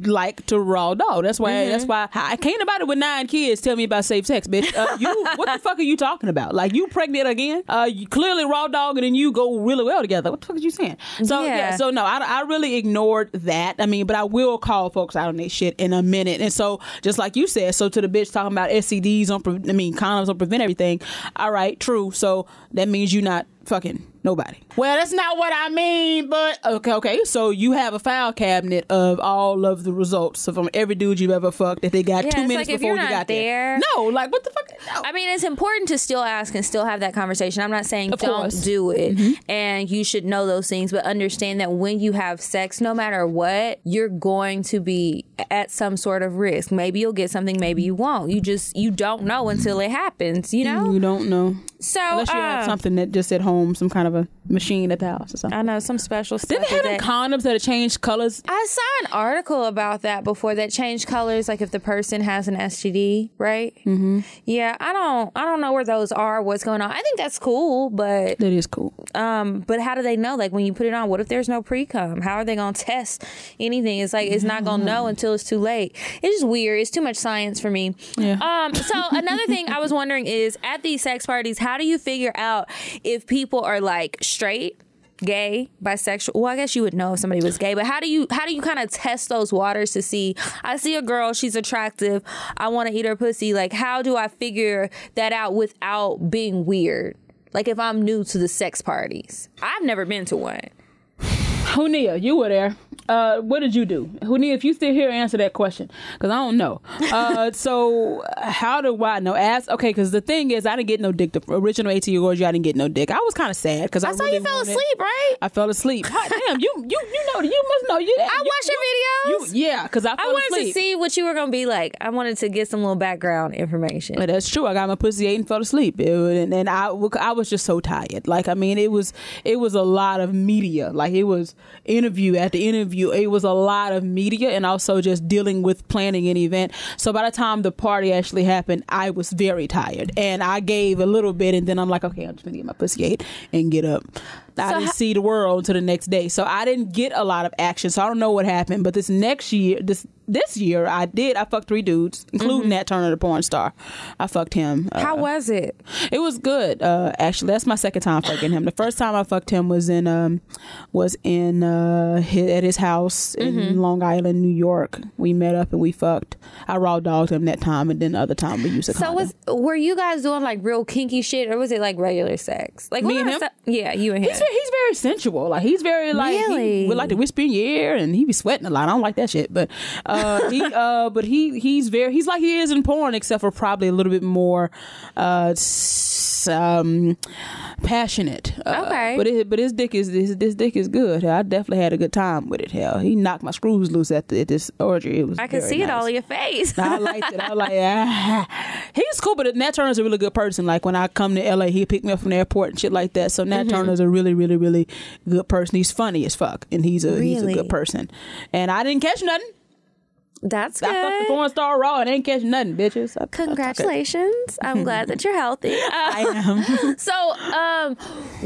like to raw dog. That's why Mm-hmm. that's why I can't nobody with nine kids tell me about safe sex, bitch. Uh, you (laughs) what the fuck are you talking about? Like you pregnant again? Uh, you clearly raw dog and then you go really well together. What the fuck are you saying? So yeah, Yeah. so no, I, I really ignored that. I mean, but I will call folks out on this shit in a minute. And so just like you said, so to the bitch talking about STDs on, pre- I mean condoms don't prevent everything. All right, true. So that means you're not fucking nobody. Well, that's not what I mean, but okay, okay. So you have a file cabinet of all of the results so from every dude you've ever fucked that they got Yeah, two minutes like if before you're you not got there. there- No, like what the fuck? No. I mean, it's important to still ask and still have that conversation. I'm not saying Of don't course. Mm-hmm. do it and you should know those things, but understand that when you have sex, no matter what, you're going to be at some sort of risk. Maybe you'll get something, maybe you won't. You just you don't know until it happens, you know? you don't know So unless you have uh, something that just at home, some kind of a machine at the house or something. I know some special stuff. Didn't they have that- condoms that have changed colors? I saw an article about that before that changed colors, like if the person has an STD, right? Mm-hmm. Yeah, I don't, I don't know where those are, what's going on. I think that's cool, but That is cool. um, but how do they know? Like when you put it on, what if there's no pre cum? How are they gonna test anything? It's like it's not gonna know until it's too late. It's just weird. It's too much science for me. Yeah. Um. So another thing I was wondering is at these sex parties, how do you figure out if people are like straight? gay, bisexual. Well, I guess you would know if somebody was gay, but how do you how do you kind of test those waters to see I see a girl, she's attractive, I want to eat her pussy. Like how do I figure that out without being weird? Like if I'm new to the sex parties. I've never been to one. Hunia, you were there. Uh, what did you do? Hunia, if you still here, answer that question because I don't know. Uh, (laughs) so how do I know? Ask okay, because the thing is, I didn't get no dick. The original AT orgy, I didn't get no dick. I was kind of sad because I, I saw really you fell wanted- asleep, right? I fell asleep. Hot damn, you you you know you must know you. I you- watched you- your videos. You, yeah, because I fell I wanted asleep. to see what you were gonna be like. I wanted to get some little background information. But that's true. I got my pussy ate and fell asleep, It and, and I, I was just so tired. Like I mean, it was it was a lot of media. Like it was interview at the after interview. It was a lot of media, and also just dealing with planning an event. So by the time the party actually happened, I was very tired, and I gave a little bit, and then I'm like, okay, I'm just gonna get my pussy ate and get up. I So didn't ho- see the world until the next day, so I didn't get a lot of action. So I don't know what happened. But this next year, this this year, I did. I fucked three dudes, including Nat Turner, the porn star. I fucked him. Uh, How was it? it was good. Uh, actually, that's my second time fucking him. The first time I fucked him was in um, was in uh, hi at his house in Mm-hmm. Long Island, New York. We met up and we fucked. I raw dogged him that time, and then the other time we used a So condom. was were you guys doing like real kinky shit, or was it like regular sex? Like Me and him? stuff- Yeah, you and him. He's he's very sensual. Like he's very like Really? he would like to whisper in your ear, and he be sweating a lot. I don't like that shit, but uh, he (laughs) uh, but he he's very he's like he is in porn, except for probably a little bit more uh, s- um, passionate. Uh, Okay. but it, but his dick is his, this dick is good. I definitely had a good time with it. Hell, he knocked my screws loose at, the, at this orgy. It was I could very see it all in your face. I liked it. I was like, ah. (laughs) (laughs) he's cool, but Nat Turner's a really good person. Like when I come to LA, he pick me up from the airport and shit like that. So Mm-hmm. Nat Turner's a really, really, really good person. He's funny as fuck, and he's a he's a good person. And I didn't catch nothing. That's I fucked the good. porn star raw and ain't catch nothing, bitches. I- I- Congratulations. I'm glad that you're healthy. (laughs) I am. (laughs) so, um,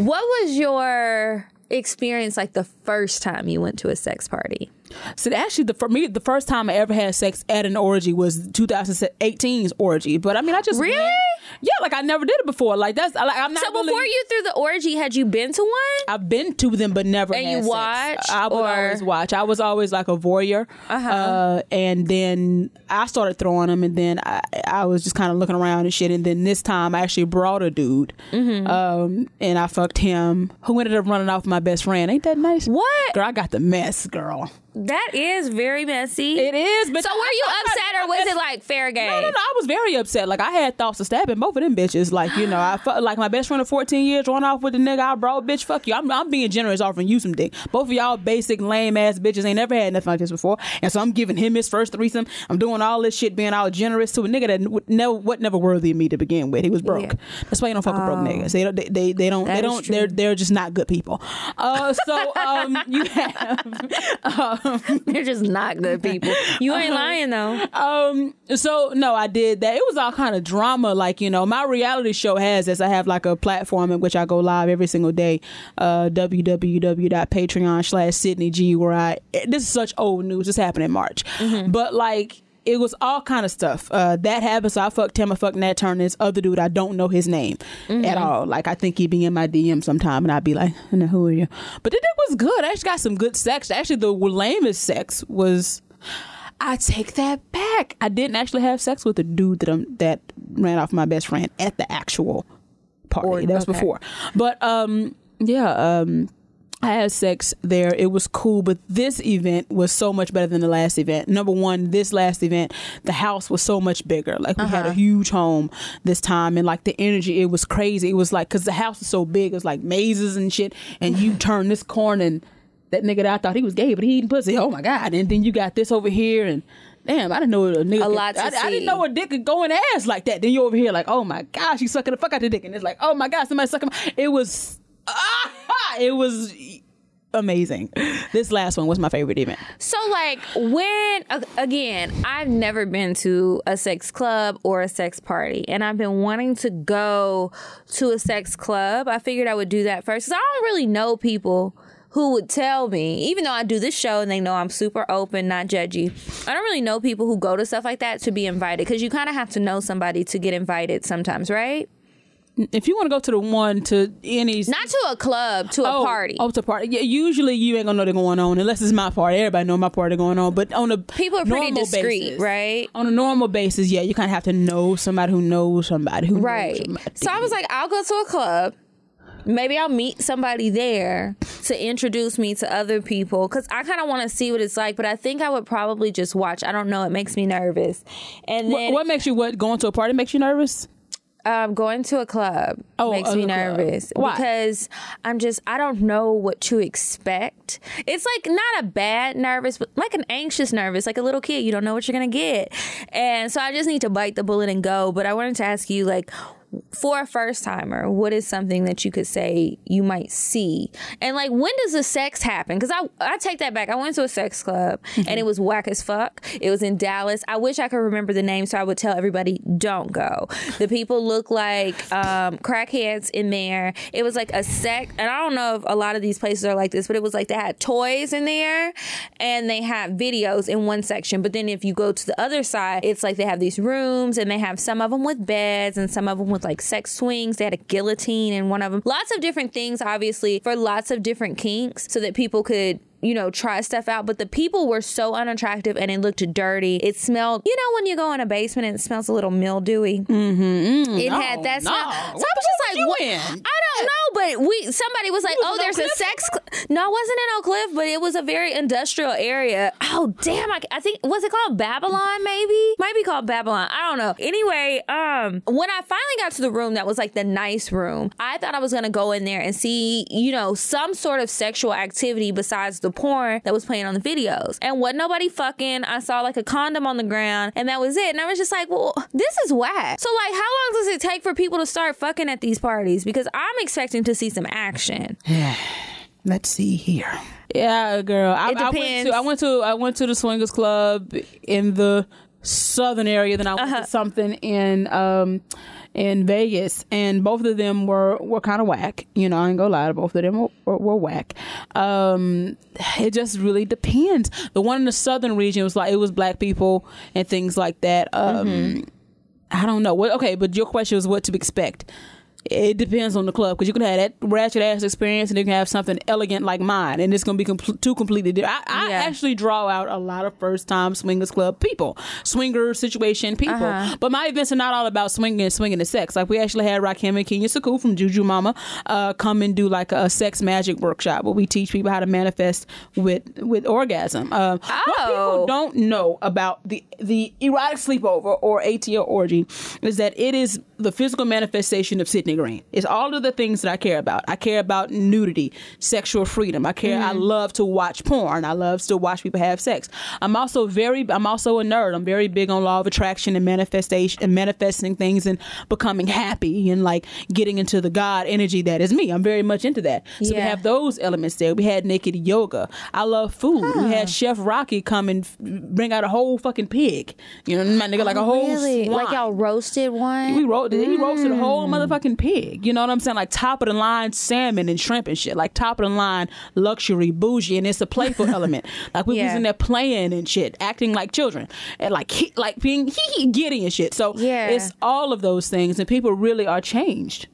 what was your experience like the first time you went to a sex party? So actually, the for me, the first time I ever had sex at an orgy was 2018's orgy. But I mean, I just Really? went- yeah, like I never did it before. Like that's like I'm not. So really- before you threw the orgy, had you been to one? I've been to them, but never. And had you sex. watched, I would or- always watch. I was always like a voyeur, uh and then I started throwing them, and then I, I was just kind of looking around and shit. And then this time, I actually brought a dude, Mm-hmm. um, and I fucked him, who ended up running off with my best friend. Ain't that nice? What? Girl, I got the mess, girl. That is very messy. It is, but so were you upset or was it like fair game? No, no, no. I was very upset. Like I had thoughts of stabbing both of them bitches. Like you know, I (gasps) felt like my best friend of 14 years run off with the nigga I brought. Bitch, fuck you. I'm, I'm being generous, offering you some dick. Both of y'all basic lame ass bitches ain't never had nothing like this before, and so I'm giving him his first threesome. I'm doing all this shit, being all generous to a nigga that w- never, what never worthy of me to begin with. He was broke. Yeah. That's why you don't fuck with broke niggas. They don't. They they, they don't. They don't. They're they're just not good people. Uh, so um, you have. (laughs) (laughs) They're just not good people. You ain't lying though. Um. So no, I did that. It was all kind of drama. Like you know, my reality show has this. I have like a platform in which I go live every single day. Uh, www.patreon slash Cidney G. Where I this is such old news. This happened in March, but like. It was all kind of stuff. Uh, that happened. So I fucked him. I fucked Nat Turner. This other dude, I don't know his name at all. Like I think he'd be in my DM sometime, and I'd be like, "No, "Who are you?" But it, it was good. I actually got some good sex. Actually, the lamest sex was I take that back. I didn't actually have sex with the dude that um, that ran off my best friend at the actual party. Or- that was okay. before. But um yeah, um I had sex there. It was cool, but this event was so much better than the last event. Number one, this last event, the house was so much bigger. Like we had a uh-huh. huge home this time, and like the energy, it was crazy. It was like because the house is so big, it was like mazes and shit. And you (sighs) turn this corner, and that nigga that I thought he was gay, but he eating pussy. Oh my god! And then you got this over here, and damn, I didn't know a nigga. A lot to I, I didn't know a dick could go in ass like that. Then you over here like, oh my gosh, she's sucking the fuck out the dick, and it's like, oh my god, somebody sucking. My... It was, (laughs) it was amazing. This last one was my favorite event. So, like, when again, I've never been to a sex club or a sex party, and I've been wanting to go to a sex club. I figured I would do that first because I don't really know people who would tell me, even though I do this show and they know I'm super open, not judgy. I don't really know people who go to stuff like that to be invited because you kind of have to know somebody to get invited sometimes, right? If you want to go to the one to any Not to a club, to a oh, party. Oh, to a party. Yeah, usually you ain't gonna know they're going on unless it's my party. Everybody know my party going on, but on a People are pretty discreet, basis- right? On a normal basis, yeah, you kind of have to know somebody who knows somebody who knows Right. somebody. So I was like, I'll go to a club. Maybe I'll meet somebody there to introduce me to other people because I kind of want to see what it's like. But I think I would probably just watch. I don't know. It makes me nervous. And What, what makes you what going to a party makes you nervous? Um, going to a club Oh, makes me club. nervous Why? because I'm just I don't know what to expect. It's like not a bad nervous, but like an anxious nervous, like a little kid. You don't know what you're gonna get, and so I just need to bite the bullet and go. But I wanted to ask you, like, for a first timer, what is something that you could say you might see, and like when does the sex happen? Because I I take that back. I went to a sex club Mm-hmm. and it was whack as fuck. It was in Dallas. I wish I could remember the name so I would tell everybody don't go. The people look like um, crackheads in there. It was like a sect, and I don't know if a lot of these places are like this, but it was like they had toys in there and they had videos in one section. But then if you go to the other side, it's like they have these rooms and they have some of them with beds and some of them with like sex swings. They had a guillotine in one of them. Lots of different things, obviously, for lots of different kinks so that people could you know, try stuff out, but the people were so unattractive and it looked dirty. It smelled, you know, when you go in a basement and it smells a little mildewy. Mm-hmm. It had that no. smell. So I was just like, what? in? I don't know, but we somebody was like, was oh, there's a sex. Cl-. No, I wasn't in Oak Cliff, but it was a very industrial area. Oh damn! I, I think was it called Babylon? Maybe might be called Babylon. I don't know. Anyway, um, when I finally got to the room that was like the nice room, I thought I was gonna go in there and see, you know, some sort of sexual activity besides the porn that was playing on the videos. And what nobody fucking. I saw like a condom on the ground, and that was it. And I was just like, well, this is whack. So like, how long does it take for people to start fucking at these parties? Because I'm expecting to see some action. (sighs) Let's see here. Yeah, girl. I, It I went depends. to I went to I went to the swingers club in the southern area. Then I went Uh-huh. to something in um in Vegas, and both of them were were kind of whack. You know, I ain't gonna lie, both of them were, were, were whack. Um, it just really depends. The one in the southern region was like it was black people and things like that. Um, Mm-hmm. I don't know. What okay, but your question was what to expect. It depends on the club because you can have that ratchet ass experience and you can have something elegant like mine, and it's going to be compl- two completely different. I, I Yeah. actually draw out a lot of first time swingers club people, swinger situation people. Uh-huh. But my events are not all about swinging and swinging and sex. Like we actually had Rakim and Kenya Saku from Juju Mama uh, come and do like a, sex magic workshop where we teach people how to manifest with with orgasm. What Oh. people don't know about the the erotic sleepover or ATL orgy is that it is the physical manifestation of Cidney It's all of the things that I care about. I care about nudity, sexual freedom. I care. I love to watch porn. I love to watch people have sex. I'm also very. I'm also a nerd. I'm very big on law of attraction and manifestation and manifesting things and becoming happy and like getting into the God energy that is me. I'm very much into that. So we have those elements there. We had naked yoga. I love food. We had Chef Rocky come and f- bring out a whole fucking pig. You know, my nigga, like a whole Really? Like y'all roasted one? We roasted. He roasted a Mm. whole motherfucking pig. You know what I'm saying? Like top of the line salmon and shrimp and shit. Like top of the line luxury bougie, and it's a playful (laughs) element. Like we was Yeah. in there playing and shit, acting like children, and like he, like being hee hee giddy and shit. So Yeah. it's all of those things, and people really are changed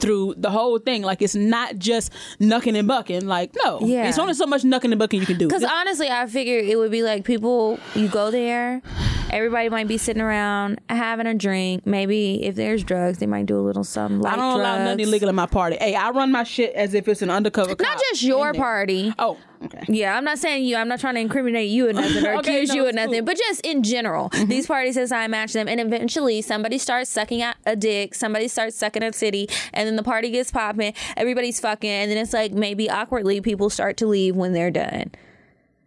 through the whole thing. Like it's not just knucking and bucking. Like no, Yeah. it's only so much knucking and bucking you can do. Because honestly, I figured it would be like people, you go there, everybody might be sitting around having a drink. Maybe if there's drugs, they might do a little something like I don't allow nothing illegal in my party. Hey, I run my shit as if it's an undercover. Not just your party. Oh, okay. Yeah, I'm not saying you. I'm not trying to incriminate you or nothing or (laughs) Okay, accuse no, you or nothing, cool. but just in general, mm-hmm. these parties as I match them, and eventually somebody starts sucking out a dick, somebody starts sucking a titty, and then the party gets popping, everybody's fucking, and then it's like maybe awkwardly people start to leave when they're done.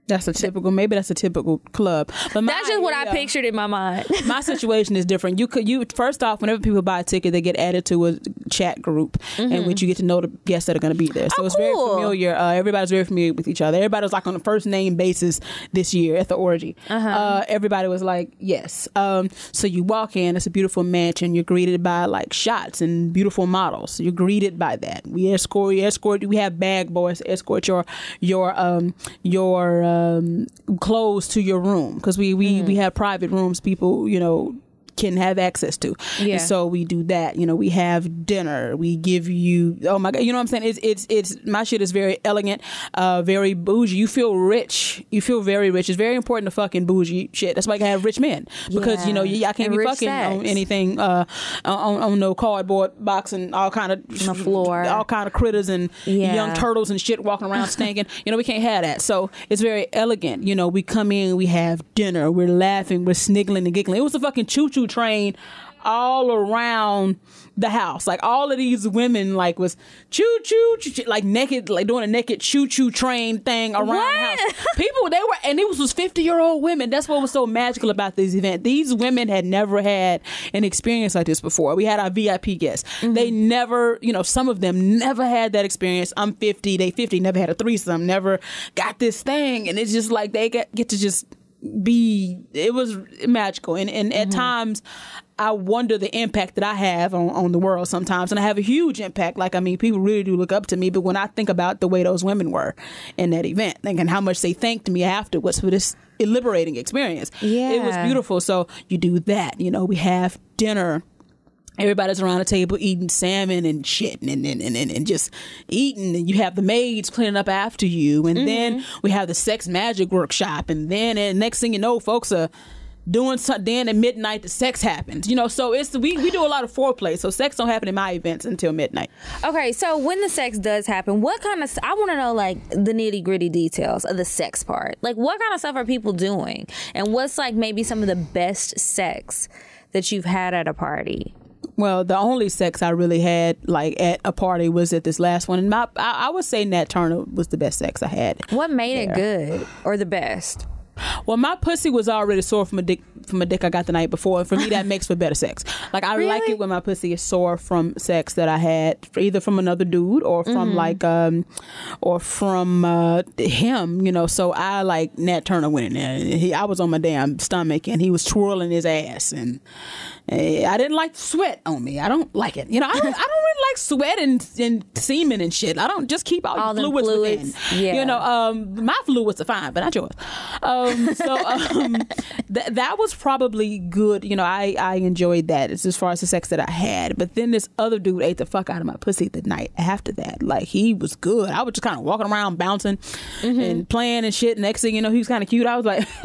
That's a typical. Maybe that's a typical club. But That's just what I pictured in my mind. (laughs) My situation is different. You could you first off, whenever people buy a ticket, they get added to a chat group in which you get to know the guests that are going to be there. So Oh, it's very familiar. Uh, everybody's very familiar with each other. Everybody was like on a first name basis this year at the orgy. Uh-huh. uh everybody was like, yes. Um, so you walk in, it's a beautiful mansion. You're greeted by like shots and beautiful models. You're greeted by that. We escort, we escort. We have bag boys escort your your um your um clothes to your room because we we we have private rooms. People, you know can have access to. Yeah. And so we do that. You know, we have dinner. We give you. Oh my god. You know what I'm saying? It's it's it's my shit is very elegant, uh, very bougie. You feel rich. You feel very rich. It's very important to fucking bougie shit. That's why you can have rich men because you know Yeah. y'all can't And be fucking on anything uh, on on no cardboard box and all kind of On the floor. all kind of critters and Yeah. young turtles and shit walking around stinking. (laughs) You know, we can't have that. So it's very elegant. You know, we come in, we have dinner, we're laughing, we're sniggling and giggling. It was a fucking choo choo train all around the house. Like all of these women like was choo choo choo like naked like doing a naked choo choo train thing around the house. People they were and it was was 50 year old women. That's what was so magical about this event. These women had never had an experience like this before. We had our VIP guests. Mm-hmm. They never, you know, some of them never had that experience. I'm 50, they 50, never had a threesome, never got this thing. And it's just like they get, get to just be it was magical. And and at mm-hmm. times I wonder the impact that I have on, on the world sometimes. And I have a huge impact. Like I mean people really do look up to me. But when I think about the way those women were in that event thinking how much they thanked me afterwards for this liberating experience yeah. it was beautiful. So you do that. You know we have dinner everybody's around the table eating salmon and shit and, and, and, and, and just eating. And you have the maids cleaning up after you. And mm-hmm. then we have the sex magic workshop. And then and next thing you know folks are doing something then at midnight the sex happens. You know so it's we, we do a lot of foreplay. So sex don't happen in my events until midnight. Okay, so when the sex does happen, what kind of I want to know like the nitty gritty details of the sex part. Like, what kind of stuff are people doing, and what's like maybe some of the best sex that you've had at a party? Well, the only sex I really had like at a party was at this last one, and my I, I would say Nat Turner was the best sex I had. What made it good or the best? Well, my pussy was already sore from a dick from a dick I got the night before, and for me that makes for better sex. Like I like it when my pussy is sore from sex that I had, either from another dude or from like um, or from uh, him. You know, so I like Nat Turner went in there. He, I was on my damn stomach, and he was twirling his ass, and eh, I didn't like sweat on me. I don't like it. You know, I don't. I don't really like sweat and, and semen and shit. I don't just keep all, All fluids, fluids, within. yeah. You know, um, my fluids are fine, but not yours. Um, so (laughs) um, th- that was probably good. You know, I I enjoyed that It's as far as the sex that I had. But then this other dude ate the fuck out of my pussy the night after that. Like he was good. I was just kind of walking around bouncing and playing and shit. Next thing you know, he was kind of cute. I was like. (laughs)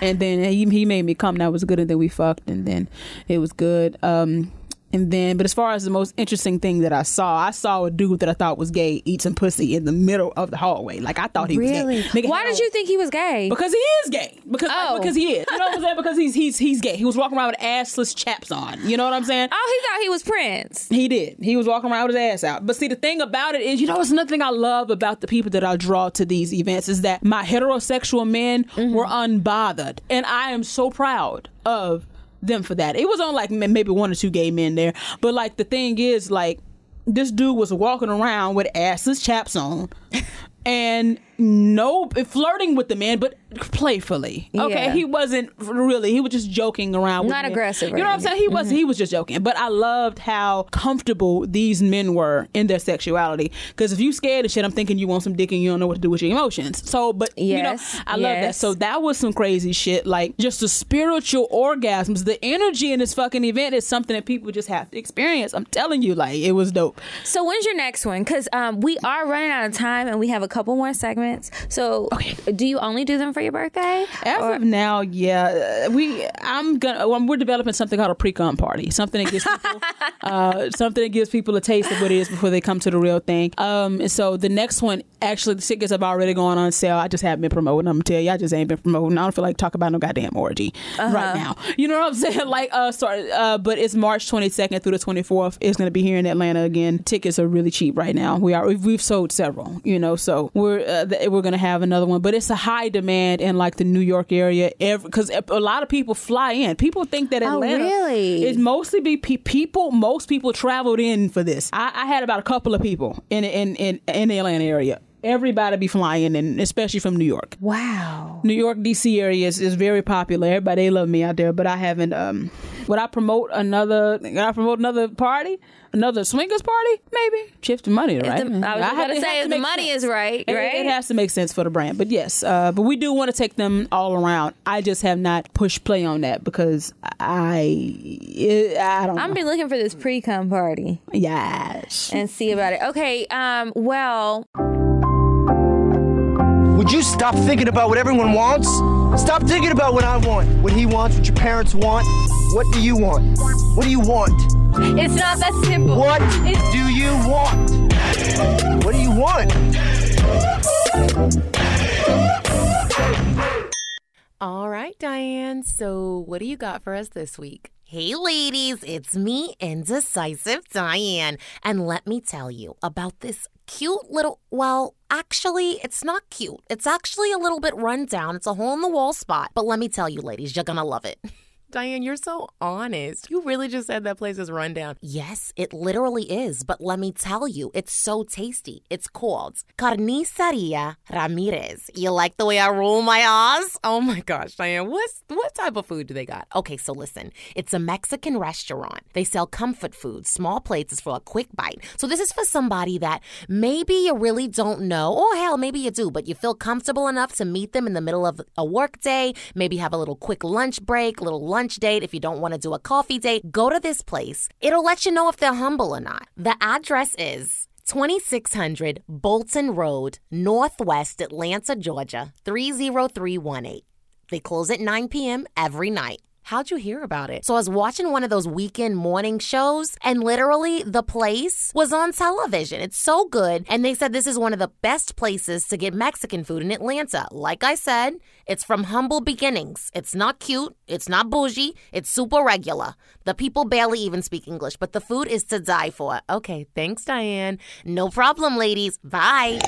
and then he he made me come. That was good, and then we fucked, and then it was good. Um, and then, but as far as the most interesting thing that I saw, I saw a dude that I thought was gay eat some pussy in the middle of the hallway. Like I thought he Really? was gay. Nigga Why did you think he was gay? Because he is gay. Because like, Oh. because he is. You know what I'm saying? Because he's he's he's gay. He was walking around with assless chaps on. You know what I'm saying? oh, he thought he was Prince. He did. He was walking around with his ass out. But see, the thing about it is, you know, it's another thing I love about the people that I draw to these events is that my heterosexual men mm-hmm. were unbothered, and I am so proud of them for that. It was on like maybe one or two gay men there, but like the thing is, like this dude was walking around with assless chaps on. (laughs) And no flirting with the man, but playfully. Okay, Yeah. he wasn't really. He was just joking around. with Not aggressive You know what I'm saying? He was. He was just joking. But I loved how comfortable these men were in their sexuality. Because if you scared of shit, I'm thinking you want some dick and you don't know what to do with your emotions. So, but you know, Yes, I love that. So that was some crazy shit. Like just the spiritual orgasms, the energy in this fucking event is something that people just have to experience. I'm telling you, like it was dope. So when's your next one? Because um, we are running out of time and we have a couple more segments. So do you only do them for your birthday? As Or- of now, yeah, we. I'm gonna. Well, we're developing something called a pre-com party. Something that gives people, (laughs) uh, something that gives people a taste of what it is before they come to the real thing. Um, and so the next one, actually, the tickets have already gone on sale. I just haven't been promoting. I'm gonna tell you, I just ain't been promoting. I don't feel like talking about no goddamn orgy right now. You know what I'm saying? (laughs) Like, uh, sorry, uh, but it's March 22nd through the 24th. It's gonna be here in Atlanta again. Tickets are really cheap right now. We are. We've, we've sold several. You know, so we're uh, th- we're gonna have another one, but it's a high demand in like the New York area, because a lot of people fly in. People think that Oh, Atlanta really? is mostly be people. Most people traveled in for this. I, I had about a couple of people in in in in the Atlanta area. Everybody be flying, and especially from New York. wow. New York, DC area is, is very popular. Everybody they love me out there, but I haven't um Would I promote another? I promote another party? Another swingers party? Maybe shift the money, right? The- I was I have- to say, if the money sense. is right, It- right? It has to make sense for the brand, but yes, uh, but we do want to take them all around. I just have not pushed play on that because I, it, I don't. I'm be looking for this pre-cum party yes. and see about it. Okay, um, well, Would you stop thinking about what everyone wants? Stop thinking about what I want, what he wants, what your parents want. What do you want? What do you want? It's not that simple. What do you want? What do you want? All right, Diane. So, what do you got for us this week? Hey, ladies, it's me, Indecisive Diane. And let me tell you about this cute little, well, actually, it's not cute. It's actually a little bit run down. It's a hole in the wall spot. But let me tell you, ladies, you're gonna love it. (laughs) Diane, you're so honest. You really just said that place is rundown. Yes, it literally is, but let me tell you, it's so tasty. It's called Carniceria Ramirez. You like the way I roll my R's? Oh my gosh, Diane, what's what type of food do they got? Okay, so listen, it's a Mexican restaurant. They sell comfort food, small plates is for a quick bite. So this is for somebody that maybe you really don't know, or hell, maybe you do, but you feel comfortable enough to meet them in the middle of a work day, maybe have a little quick lunch break, little lunch date. If you don't want to do a coffee date, go to this place. It'll let you know if they're humble or not. The address is 2600 Bolton Road, Northwest Atlanta, Georgia, 30318. They close at 9 p.m. every night. How'd you hear about it? So I was watching one of those weekend morning shows, and literally the place was on television. It's so good. And they said this is one of the best places to get Mexican food in Atlanta. Like I said, it's from humble beginnings. It's not cute, it's not bougie, it's super regular. The people barely even speak English, but the food is to die for. Okay, thanks, Diane. No problem, ladies. Bye.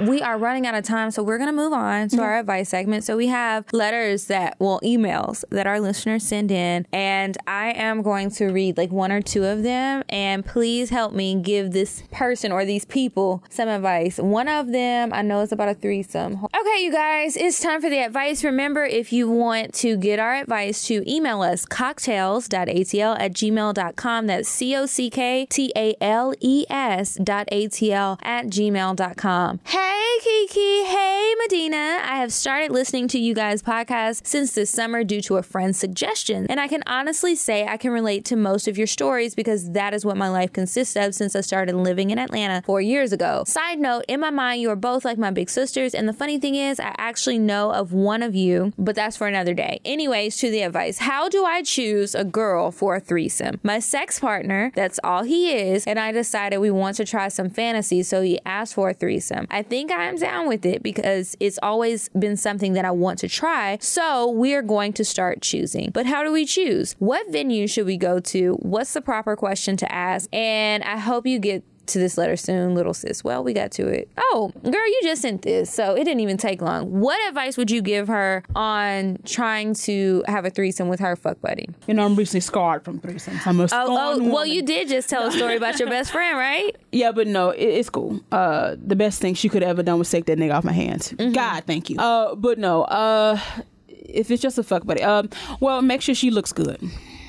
We are running out of time, so we're going to move on to our advice segment. So we have letters that, well, emails that our listeners send in, and I am going to read like one or two of them. And please help me give this person or these people some advice. One of them I know is about a threesome. Okay, you guys, it's time for the advice. Remember, if you want to get our advice, to email us cocktales.atl at gmail.com. That's C O C K T A L E S dot ATL at gmail.com. Hey, Kiki. Hey, Medina. I have started listening to you guys' podcast since this summer due to a friend's suggestion. And I can honestly say I can relate to most of your stories because that is what my life consists of since I started living in Atlanta four years ago. Side note, in my mind, you are both like my big sisters. And the funny thing is, I actually know of one of you, but that's for another day. Anyways, to the advice How do I choose a girl for a threesome? My sex partner, that's all he is, and I decided we want to try some fantasy, so he asked for a threesome. I think I'm down with it because it's always been something that I want to try. So we are going to start choosing. But how do we choose? What venue should we go to? What's the proper question to ask? And I hope you get to this letter soon, little sis. Well, we got to it. Oh, girl, you just sent this, so it didn't even take long. What advice would you give her on trying to have a threesome with her fuck buddy? You know, I'm recently scarred from threesomes. I'm a Oh, oh well, woman. you did just tell a story about your best friend, right? Yeah, but no, it, it's cool. Uh, the best thing she could have ever done was take that nigga off my hands. Mm-hmm. God, thank you. Uh, but no, uh, if it's just a fuck buddy, um, well, make sure she looks good.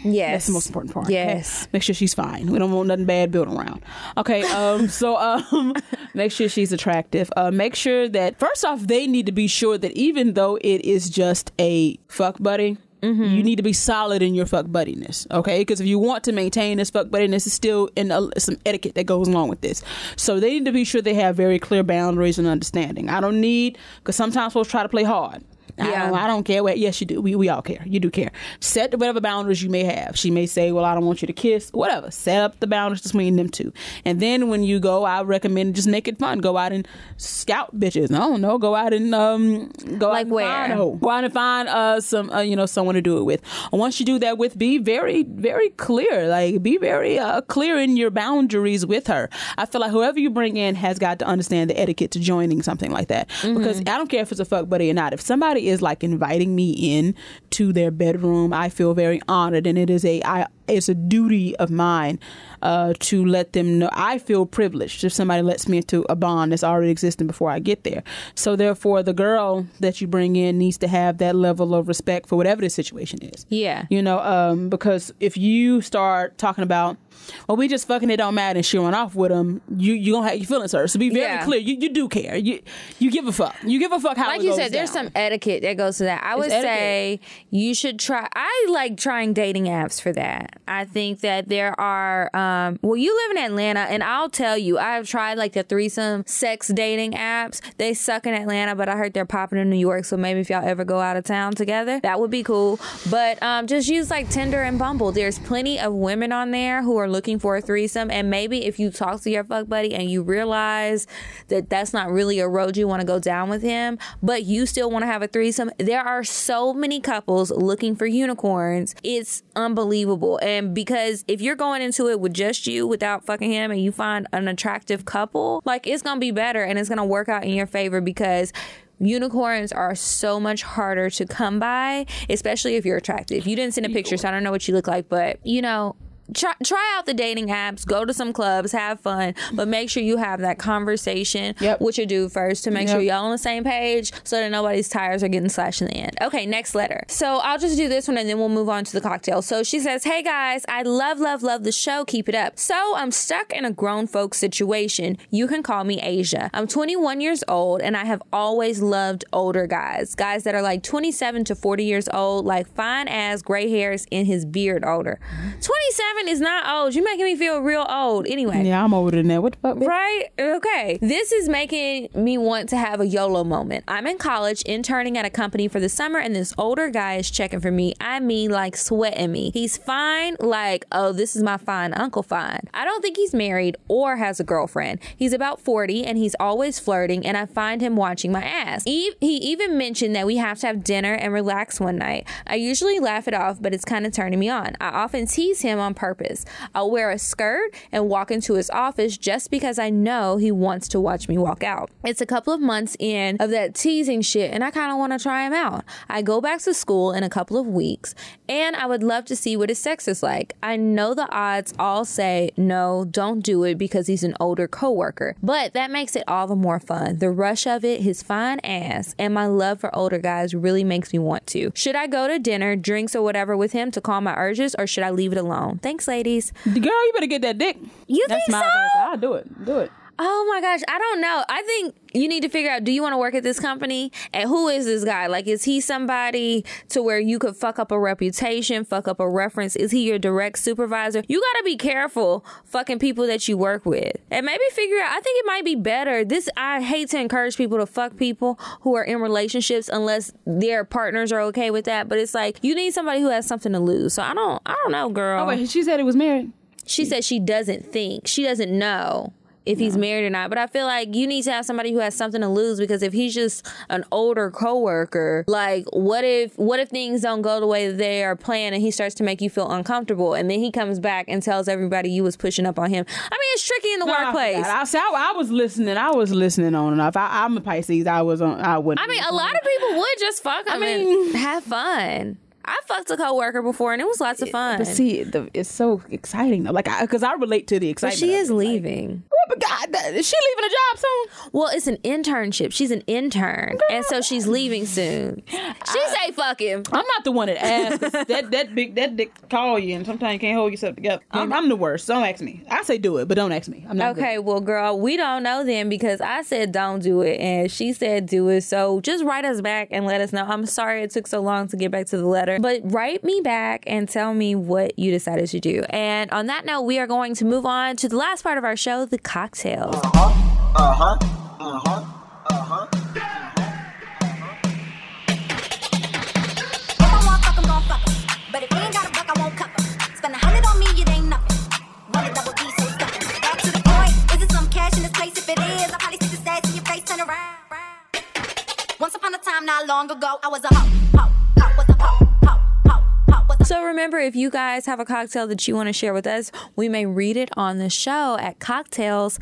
Yes. That's the most important part. okay? Yes. Make sure she's fine. We don't want nothing bad built around. Okay. Um. so (laughs) um, make sure she's attractive. Uh, make sure that first off, they need to be sure that even though it is just a fuck buddy. You need to be solid in your fuck buddiness, okay? Because if you want to maintain this fuck buddiness, it's still in a, some etiquette that goes along with this. So they need to be sure they have very clear boundaries and understanding. I don't need because sometimes folks try to play hard. I Yeah. don't, I don't care. Well, yes, you do. We, we all care. You do care. Set whatever boundaries you may have. She may say, well, I don't want you to kiss. Whatever. Set up the boundaries between them two. And then when you go, I recommend just make it fun. Go out and scout bitches. I don't know. Go out and um go Like out and where? find. Go out and find uh some uh, you know someone to do it with. And once you do that with, be very very clear. Like be very uh, clear in your boundaries with her. I feel like whoever you bring in has got to understand the etiquette to joining something like that. Because I don't care if it's a fuck buddy or not. If somebody is like inviting me in to their bedroom, I feel very honored, and it is a I it's a duty of mine uh, to let them know. I feel privileged if somebody lets me into a bond that's already existing before I get there. So therefore, the girl that you bring in needs to have that level of respect for whatever the situation is. Yeah. You know, um, because if you start talking about, well, we just fucking it don't matter, and she went off with him, you you gonna have your feelings hurt. So be very Yeah. clear. You, you do care. You you give a fuck. You give a fuck how like it you said, there's some etiquette that goes to that. I It's would say you should try. I like trying dating apps for that. I think that there are. Um, well, you live in Atlanta, and I'll tell you, I've tried like the threesome sex dating apps. They suck in Atlanta, but I heard they're popping in New York. So maybe if y'all ever go out of town together, that would be cool. But um, just use like Tinder and Bumble. There's plenty of women on there who are looking for a threesome, and maybe if you talk to your fuck buddy and you realize that that's not really a road you want to go down with him, but you still want to have a threesome, there are so many couples looking for unicorns. It's unbelievable. And because if you're going into it with just you without fucking him and you find an attractive couple, like it's to be better and it's to work out in your favor because unicorns are so much harder to come by, especially if you're attractive. You didn't send a picture, so I don't know what you look like, but you know, try, try out the dating apps, go to some clubs, have fun, but make sure you have that conversation with your dude first to make sure Yep. y'all on the same page so that nobody's tires are getting slashed in the end. Okay, next letter. So I'll just do this one and then we'll move on to the cocktail. So she says, Hey guys, I love, love, love the show. Keep it up. So I'm stuck in a grown folk situation. You can call me Asia. I'm 21 years old and I have always loved older guys. Guys that are like 27 to 40 years old, like fine ass gray hairs in his beard older. Mm-hmm. 27 is not old. You're making me feel real old. Anyway. Yeah, I'm older than that. What the fuck? bitch? Right? Okay. This is making me want to have a YOLO moment. I'm in college, interning at a company for the summer, and this older guy is checking for me. I mean, like sweating me. He's fine, like, oh, this is my fine uncle fine. I don't think he's married or has a girlfriend. He's about 40 and he's always flirting, and I find him watching my ass. Eve, he even mentioned that we have to have dinner and relax one night. I usually laugh it off, but it's kind of turning me on. I often tease him on purpose. I'll wear a skirt and walk into his office just because I know he wants to watch me walk out. It's a couple of months in of that teasing shit, and I kind of want to try him out. I go back to school in a couple of weeks, and I would love to see what his sex is like. I know the odds all say no, don't do it because he's an older coworker, but that makes it all the more fun. The rush of it, his fine ass, and my love for older guys really makes me want to. Should I go to dinner, drinks, or whatever with him to calm my urges, or should I leave it alone? Thanks, ladies. Girl, you better get that dick. You That's think so? advice. I'll do it. Do it. Oh my gosh, I don't know. I think you need to figure out do you want to work at this company? And who is this guy? Like, is he somebody to where you could fuck up a reputation, fuck up a reference? Is he your direct supervisor? You got to be careful fucking people that you work with. And maybe figure out, I think it might be better. This, I hate to encourage people to fuck people who are in relationships unless their partners are okay with that. But it's like, you need somebody who has something to lose. So I don't, I don't know, girl. Oh, wait, she said it was married. She said she doesn't think, she doesn't know if he's married or not. But I feel like you need to have somebody who has something to lose because if he's just an older coworker, like what if what if things don't go the way they are planned and he starts to make you feel uncomfortable and then he comes back and tells everybody you was pushing up on him. I mean, it's tricky in the No, workplace. I, I, I was listening. I was listening on and off. I, I'm a Pisces. I was on. I wouldn't. I mean, a lot of people would just fuck him and have fun. I fucked a coworker before and it was lots of fun. But see, the, it's so exciting though. Like, because I, relate to the But excitement. she of is leaving. Oh, but God, that- is she leaving a job soon? Well, it's an internship. She's an intern, and so she's leaving soon. She say fuck him. I'm not the one that asks. that that big that dick call you, and sometimes you can't hold yourself together. I'm, I'm the worst. Don't ask me. I say do it, but don't ask me. I'm not. good. Okay, well, girl, we don't know then because I said don't do it, and she said do it. So just write us back and let us know. I'm sorry it took so long to get back to the letter, but write me back and tell me what you decided to do. And on that note, we are going to move on to the last part of our show, the cocktails. Uh-huh. Uh-huh. Uh-huh. Once upon a time, not long ago, I was a hoe. Hoe. So remember, if you guys have a cocktail that you want to share with us, we may read it on the show at cocktales.atl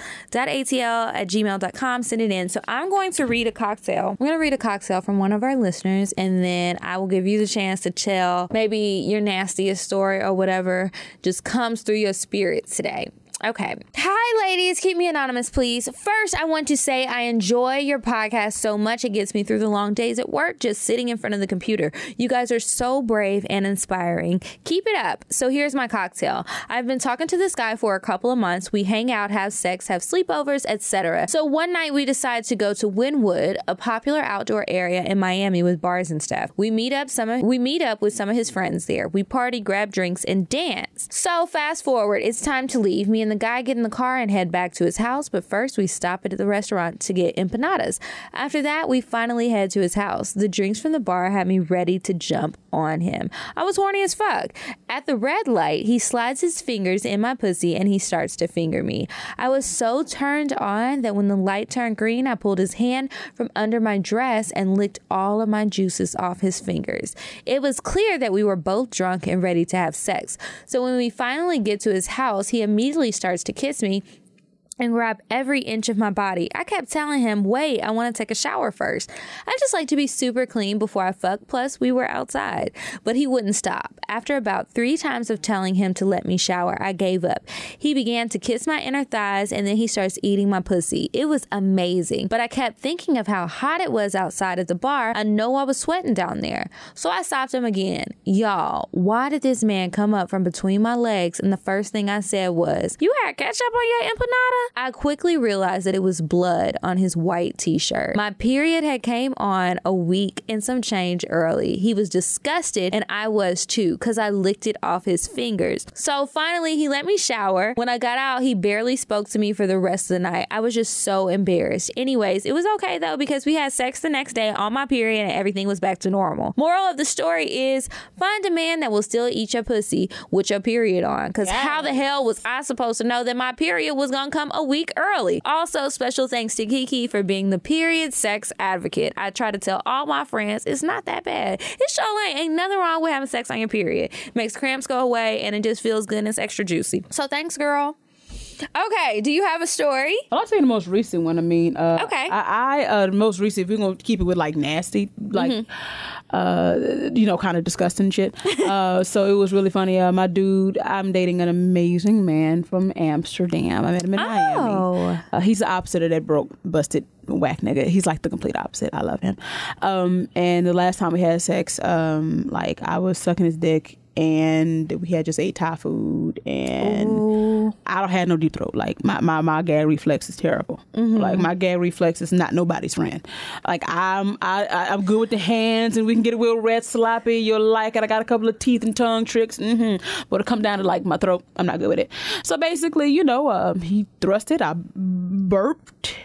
at gmail.com. Send it in. So I'm going to read a cocktail. I'm going to read a cocktail from one of our listeners, and then I will give you the chance to tell maybe your nastiest story or whatever just comes through your spirit today. Okay. Hi, ladies. Keep me anonymous, please. First, I want to say I enjoy your podcast so much. It gets me through the long days at work just sitting in front of the computer. You guys are so brave and inspiring. Keep it up. So, here's my cocktail. I've been talking to this guy for a couple of months. We hang out, have sex, have sleepovers, etc. So, one night we decide to go to Wynwood, a popular outdoor area in Miami with bars and stuff. We meet up some of, we meet up with some of his friends there. We party, grab drinks, and dance. So, fast forward, it's time to leave. Me and the guy get in the car and head back to his house, but first we stop at the restaurant to get empanadas. After that, we finally head to his house. The drinks from the bar had me ready to jump on him. I was horny as fuck. At the red light, he slides his fingers in my pussy and he starts to finger me. I was so turned on that when the light turned green, I pulled his hand from under my dress and licked all of my juices off his fingers. It was clear that we were both drunk and ready to have sex. So when we finally get to his house, he immediately starts to kiss me and grab every inch of my body. I kept telling him, wait, I want to take a shower first. I just like to be super clean before I fuck, plus, we were outside. But he wouldn't stop. After about three times of telling him to let me shower, I gave up. He began to kiss my inner thighs and then he starts eating my pussy. It was amazing. But I kept thinking of how hot it was outside at the bar. I know I was sweating down there. So I stopped him again. Y'all, why did this man come up from between my legs? And the first thing I said was, You had ketchup on your empanada? I quickly realized that it was blood on his white t-shirt. My period had came on a week and some change early. He was disgusted and I was too cuz I licked it off his fingers. So finally he let me shower. When I got out, he barely spoke to me for the rest of the night. I was just so embarrassed. Anyways, it was okay though because we had sex the next day on my period and everything was back to normal. Moral of the story is find a man that will still eat your pussy with your period on cuz how the hell was I supposed to know that my period was going to come a week early. Also, special thanks to Kiki for being the period sex advocate. I try to tell all my friends it's not that bad. It sure ain't. Ain't nothing wrong with having sex on your period. Makes cramps go away and it just feels good and it's extra juicy. So thanks, girl. Okay, do you have a story? I'll tell you the most recent one. I mean, uh, Okay. I, I uh, the most recent. If we're gonna keep it with like nasty, like, Mm-hmm. uh, you know, kind of disgusting shit. (laughs) uh, so it was really funny. Uh, my dude, I'm dating an amazing man from Amsterdam. I met him in Oh. Miami. Uh, he's the opposite of that broke, busted, whack nigga. He's like the complete opposite. I love him. Um, and the last time we had sex, um, like I was sucking his dick. And we had just ate Thai food, and I don't have no deep throat. Like my, my, my gag reflex is terrible. Like my gag reflex is not nobody's friend. Like I'm I, I I'm good with the hands, and we can get a real red sloppy. You'll like it. I got a couple of teeth and tongue tricks. hmm But it come down to like my throat. I'm not good with it. So basically, you know, um, he thrust it. I burped.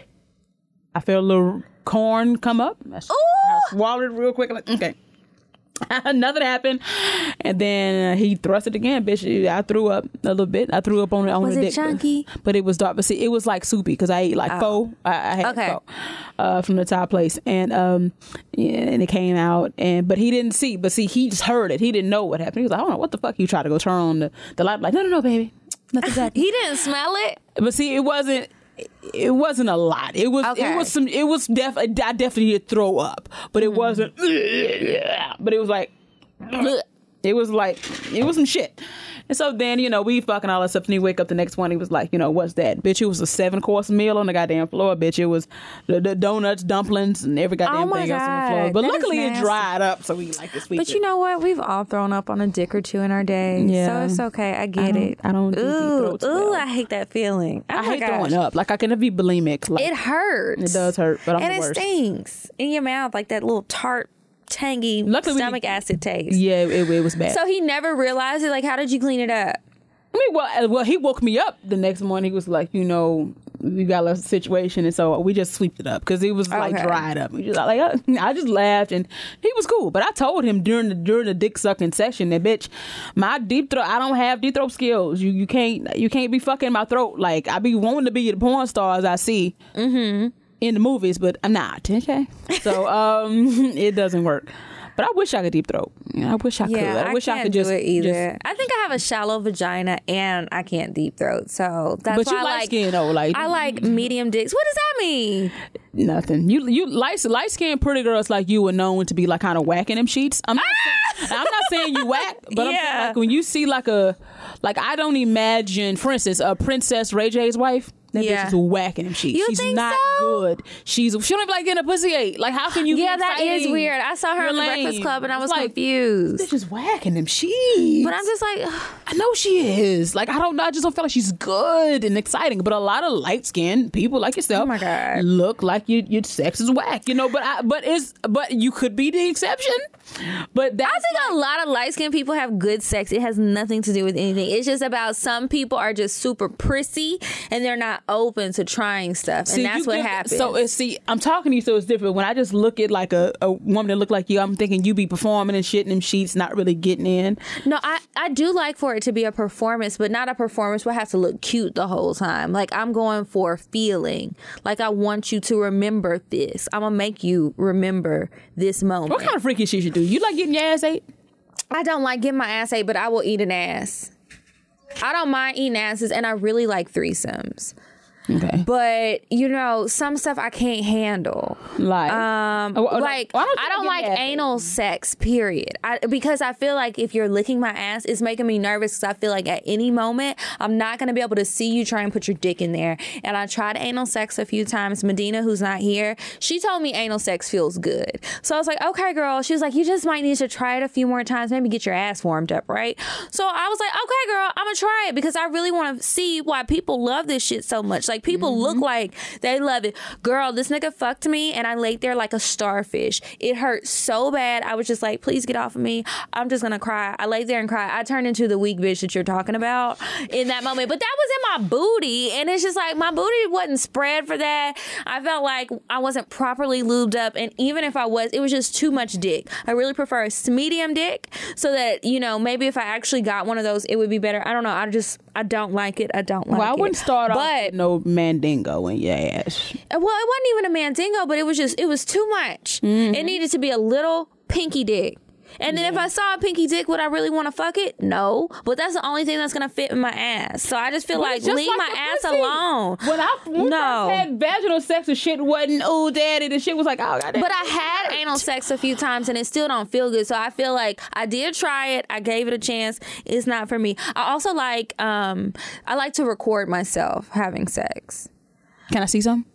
I felt a little corn come up. I, I swallowed it real quick. Like okay. (laughs) Nothing happened, and then uh, he thrust it again, bitch. I threw up a little bit. I threw up on on Was the it dick, but- chunky? but it was dark. But see, it was like soupy because I ate like pho. I, I had Okay. pho uh, from the Thai place, and um, yeah, and it came out, and but he didn't see. But see, he just heard it. He didn't know what happened. He was like, "I don't know what the fuck." You try to go turn on the the light, like, "No, no, no, baby, nothing's (laughs) happening." He didn't smell it. But see, it wasn't. It wasn't a lot. It was. Okay. It was some. It was def. I definitely did throw up, but it mm. wasn't. (sniffs) But it was like. (sniffs) It was like it was some shit. And so then, you know, we fucking all that stuff. And he wake up the next morning, he was like, you know, what's that? Bitch, it was a seven course meal on the goddamn floor. Bitch, it was the, the donuts, dumplings, and every oh goddamn Oh thing else on the God, floor. But that luckily it dried up, so we like this week. But you know what? We've all thrown up on a dick or two in our day. Yeah. So it's okay. I get I it. I don't do Ooh, ooh, well. I hate that feeling. Oh I hate gosh. throwing up. Like I can be bulimic. Like It hurts. It does hurt, but I'm and it worst. stinks in your mouth, like that little tart, tangy Luckily stomach acid taste. Yeah, it, it was bad. So he never realized it. Like, how did you clean it up? I mean, well, uh, well, he woke me up the next morning. He was like, you know, we got a situation, and so we just sweeped it up because it was like Okay. dried up. We just like, uh, I just laughed, and he was cool. But I told him during the during the dick sucking session that bitch, my deep throat, I don't have deep throat skills. You you can't you can't be fucking my throat. Like I be wanting to be the porn stars I see in the movies, but I'm not. Okay, so (laughs) um, (laughs) it doesn't work. But I wish I could deep throat. I wish I could. Yeah, I wish I could just it either. just- I think I have a shallow vagina and I can't deep throat, so that's But why you I light like. skin though, like I like medium dicks. What does that mean? nothing. You you light light skinned pretty girls like you were known to be like kind of whacking them sheets. I'm not saying, I'm not saying you whack, (laughs) but I'm saying Yeah. like when you see like a like I don't imagine, for instance, a Princess Ray J's wife. That Yeah. bitch is whacking them sheets. You She's not so? good. She's she don't even like getting a pussy ate. Like how can you? Yeah, be that is weird. I saw her in the Breakfast. Club and I was like, confused. Bitch is whacking them sheets. But I'm just like, (sighs) I know she is. Like I don't know. I just don't feel like she's good and exciting. But a lot of light skinned people like yourself, Oh my God. look like you, your sex is whack. You know. But I, but is but you could be the exception. But that's I think a lot of light skinned people have good sex. It has nothing to do with anything. It's just about some people are just super prissy and they're not open to trying stuff. See, and that's what happens. So it's, see, I'm talking to you, so it's different. When I just look at like a, a woman that look like you, I'm thinking you be performing and shit in them sheets, not really getting in. No, I, I do like for it to be a performance, but not a performance where I have to look cute the whole time. Like I'm going for feeling. Like I want you to remember this. I'm gonna make you remember this moment. What kind of freaky shit you do? You like getting your ass ate? I don't like getting my ass ate, but I will eat an ass. I don't mind eating asses, and I really like threesomes. Okay. But you know, some stuff I can't handle. Like, Um, Oh, oh, like don't I don't like anal sex. Period. I, because I feel like if you're licking my ass, it's making me nervous. Because I feel like at any moment I'm not gonna be able to see you try and put your dick in there. And I tried anal sex a few times. Medina, who's not here, she told me anal sex feels good. So I was like, okay, girl. She was like, you just might need to try it a few more times. Maybe get your ass warmed up, right? So I was like, okay, girl, I'm gonna try it because I really want to see why people love this shit so much. Like people look mm-hmm. like they love it. Girl, this nigga fucked me and I laid there like a starfish. It hurt so bad. I was just like, please get off of me. I'm just gonna cry. I laid there and cried. I turned into the weak bitch that you're talking about in that moment. But that was in my booty. And it's just like my booty wasn't spread for that. I felt like I wasn't properly lubed up. And even if I was, it was just too much dick. I really prefer a medium dick so that, you know, maybe if I actually got one of those, it would be better. I don't know. I just, I don't like it. I don't like it. well, I wouldn't start off But with no mandingo in your ass. Uh, well, it wasn't even a mandingo, but it was just it was too much. Mm-hmm. It needed to be a little pinky dick. And then if I saw a pinky dick, would I really want to fuck it? No. But that's the only thing that's gonna fit in my ass. So I just feel But like just leave like my ass pussy. alone. When I when No. I had vaginal sex, the shit wasn't oh daddy. The shit was like oh god. But I had anal sex a few times and it still don't feel good. So I feel like I did try it. I gave it a chance. It's not for me. I also like um I like to record myself having sex. Can I see some?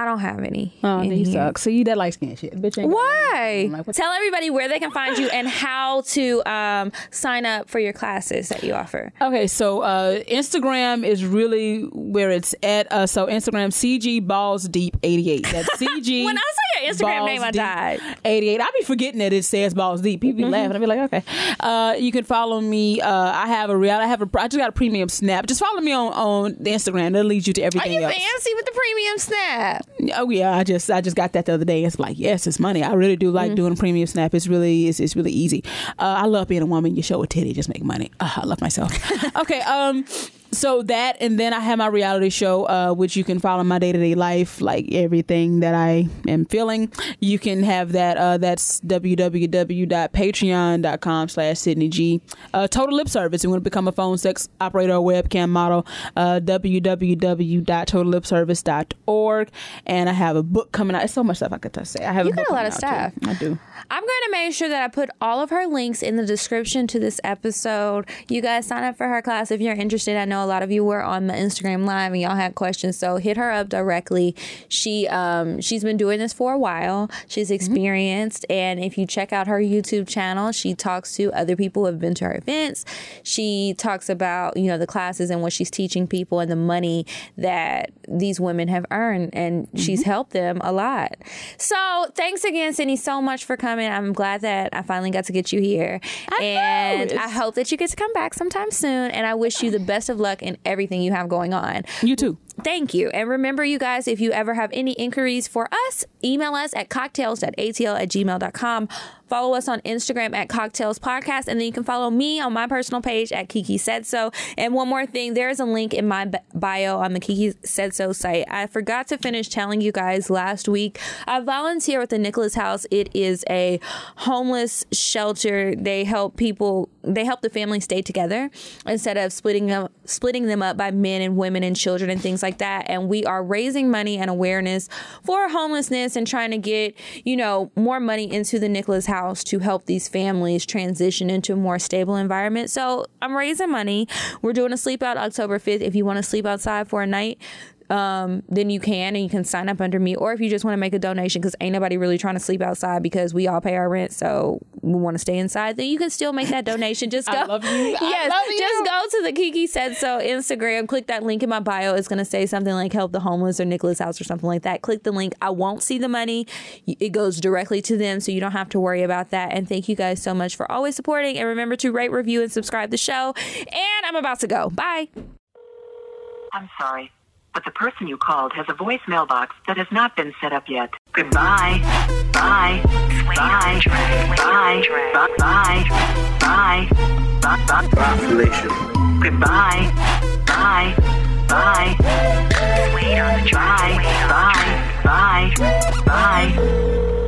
I don't have any. Oh, in you here. suck. See that light skin shit, bitch. ain't Why? Like, Tell everybody where they can find you and how to um, sign up for your classes that you offer. Okay, so uh, Instagram is really where it's at. Uh, so Instagram CG Balls Deep eighty eight. That's (laughs) CG. When I saw your Instagram Balls name, I died. Eighty eight. I be forgetting that it says Balls Deep. People be Mm-hmm. laughing. I be like, okay. Uh, you can follow me. Uh, I have a real. I have a. I just got a premium snap. Just follow me on on the Instagram. That leads you to everything. Are everything you else. fancy with the premium snap? Oh yeah, I just I just got that the other day. It's like yes, it's money. I really do Mm-hmm. like doing a premium snap. It's really it's, it's really easy. Uh, I love being a woman. You show a titty, just make money. Uh, I love myself. (laughs) okay, um, so that and then I have my reality show, uh, which you can follow my day to day life, like everything that I am feeling. You can have that. Uh, that's www.patreon.com slash Cidney G. Uh, total lip service. You want to become a phone sex operator or webcam model? Uh, www.totallipservice.org. And I have a book coming out. It's so much stuff I could say. I have You a got a lot of stuff too. I do. I'm going to make sure that I put all of her links in the description to this episode. You guys sign up for her class if you're interested. I know a lot of you were on the Instagram live and y'all had questions, so hit her up directly. She um she's been doing this for a while. She's experienced, and if you check out her YouTube channel, she talks to other people who have been to her events. She talks about you know the classes and what she's teaching people and the money that these women have earned, and she's helped them a lot. So thanks again, Cidney, so much for coming. I'm glad that I finally got to get you here, and it's- I hope that you get to come back sometime soon. And I wish you the best of luck in everything you have going on. You too. Thank you. And remember, you guys, if you ever have any inquiries for us, email us at cocktales.atl at gmail.com. Follow us on Instagram at Cocktales Podcast. And then you can follow me on my personal page at Kiki Said So. And one more thing, there is a link in my bio on the Kiki Said So site. I forgot to finish telling you guys last week. I volunteer with the Nicholas House. It is a homeless shelter. They help people, they help the family stay together instead of splitting them, splitting them up by men and women and children and things like that. And we are raising money and awareness for homelessness and trying to get, you know, more money into the Nicholas House house to help these families transition into a more stable environment. So I'm raising money. We're doing a sleep out October 5th. If you want to sleep outside for a night, um, then you can and you can sign up under me. Or if you just want to make a donation because ain't nobody really trying to sleep outside because we all pay our rent, so we want to stay inside, then you can still make that donation. Just (laughs) go. I love you. yes, love you. just go to the Kiki Said So Instagram. Click that link in my bio. It's going to say something like help the homeless or Nicholas House or something like that. Click the link. I won't see the money. It goes directly to them, so you don't have to worry about that. And thank you guys so much for always supporting. And remember to rate, review, and subscribe the show. And I'm about to go. Bye. I'm sorry, but the person you called has a voicemail box that has not been set up yet. Goodbye. Bye. Bye. Bye. Bye. Bye. Bye. Bye. Bye. Bye. Bye. Goodbye. Bye. Bye. Bye. Bye. Bye. Bye.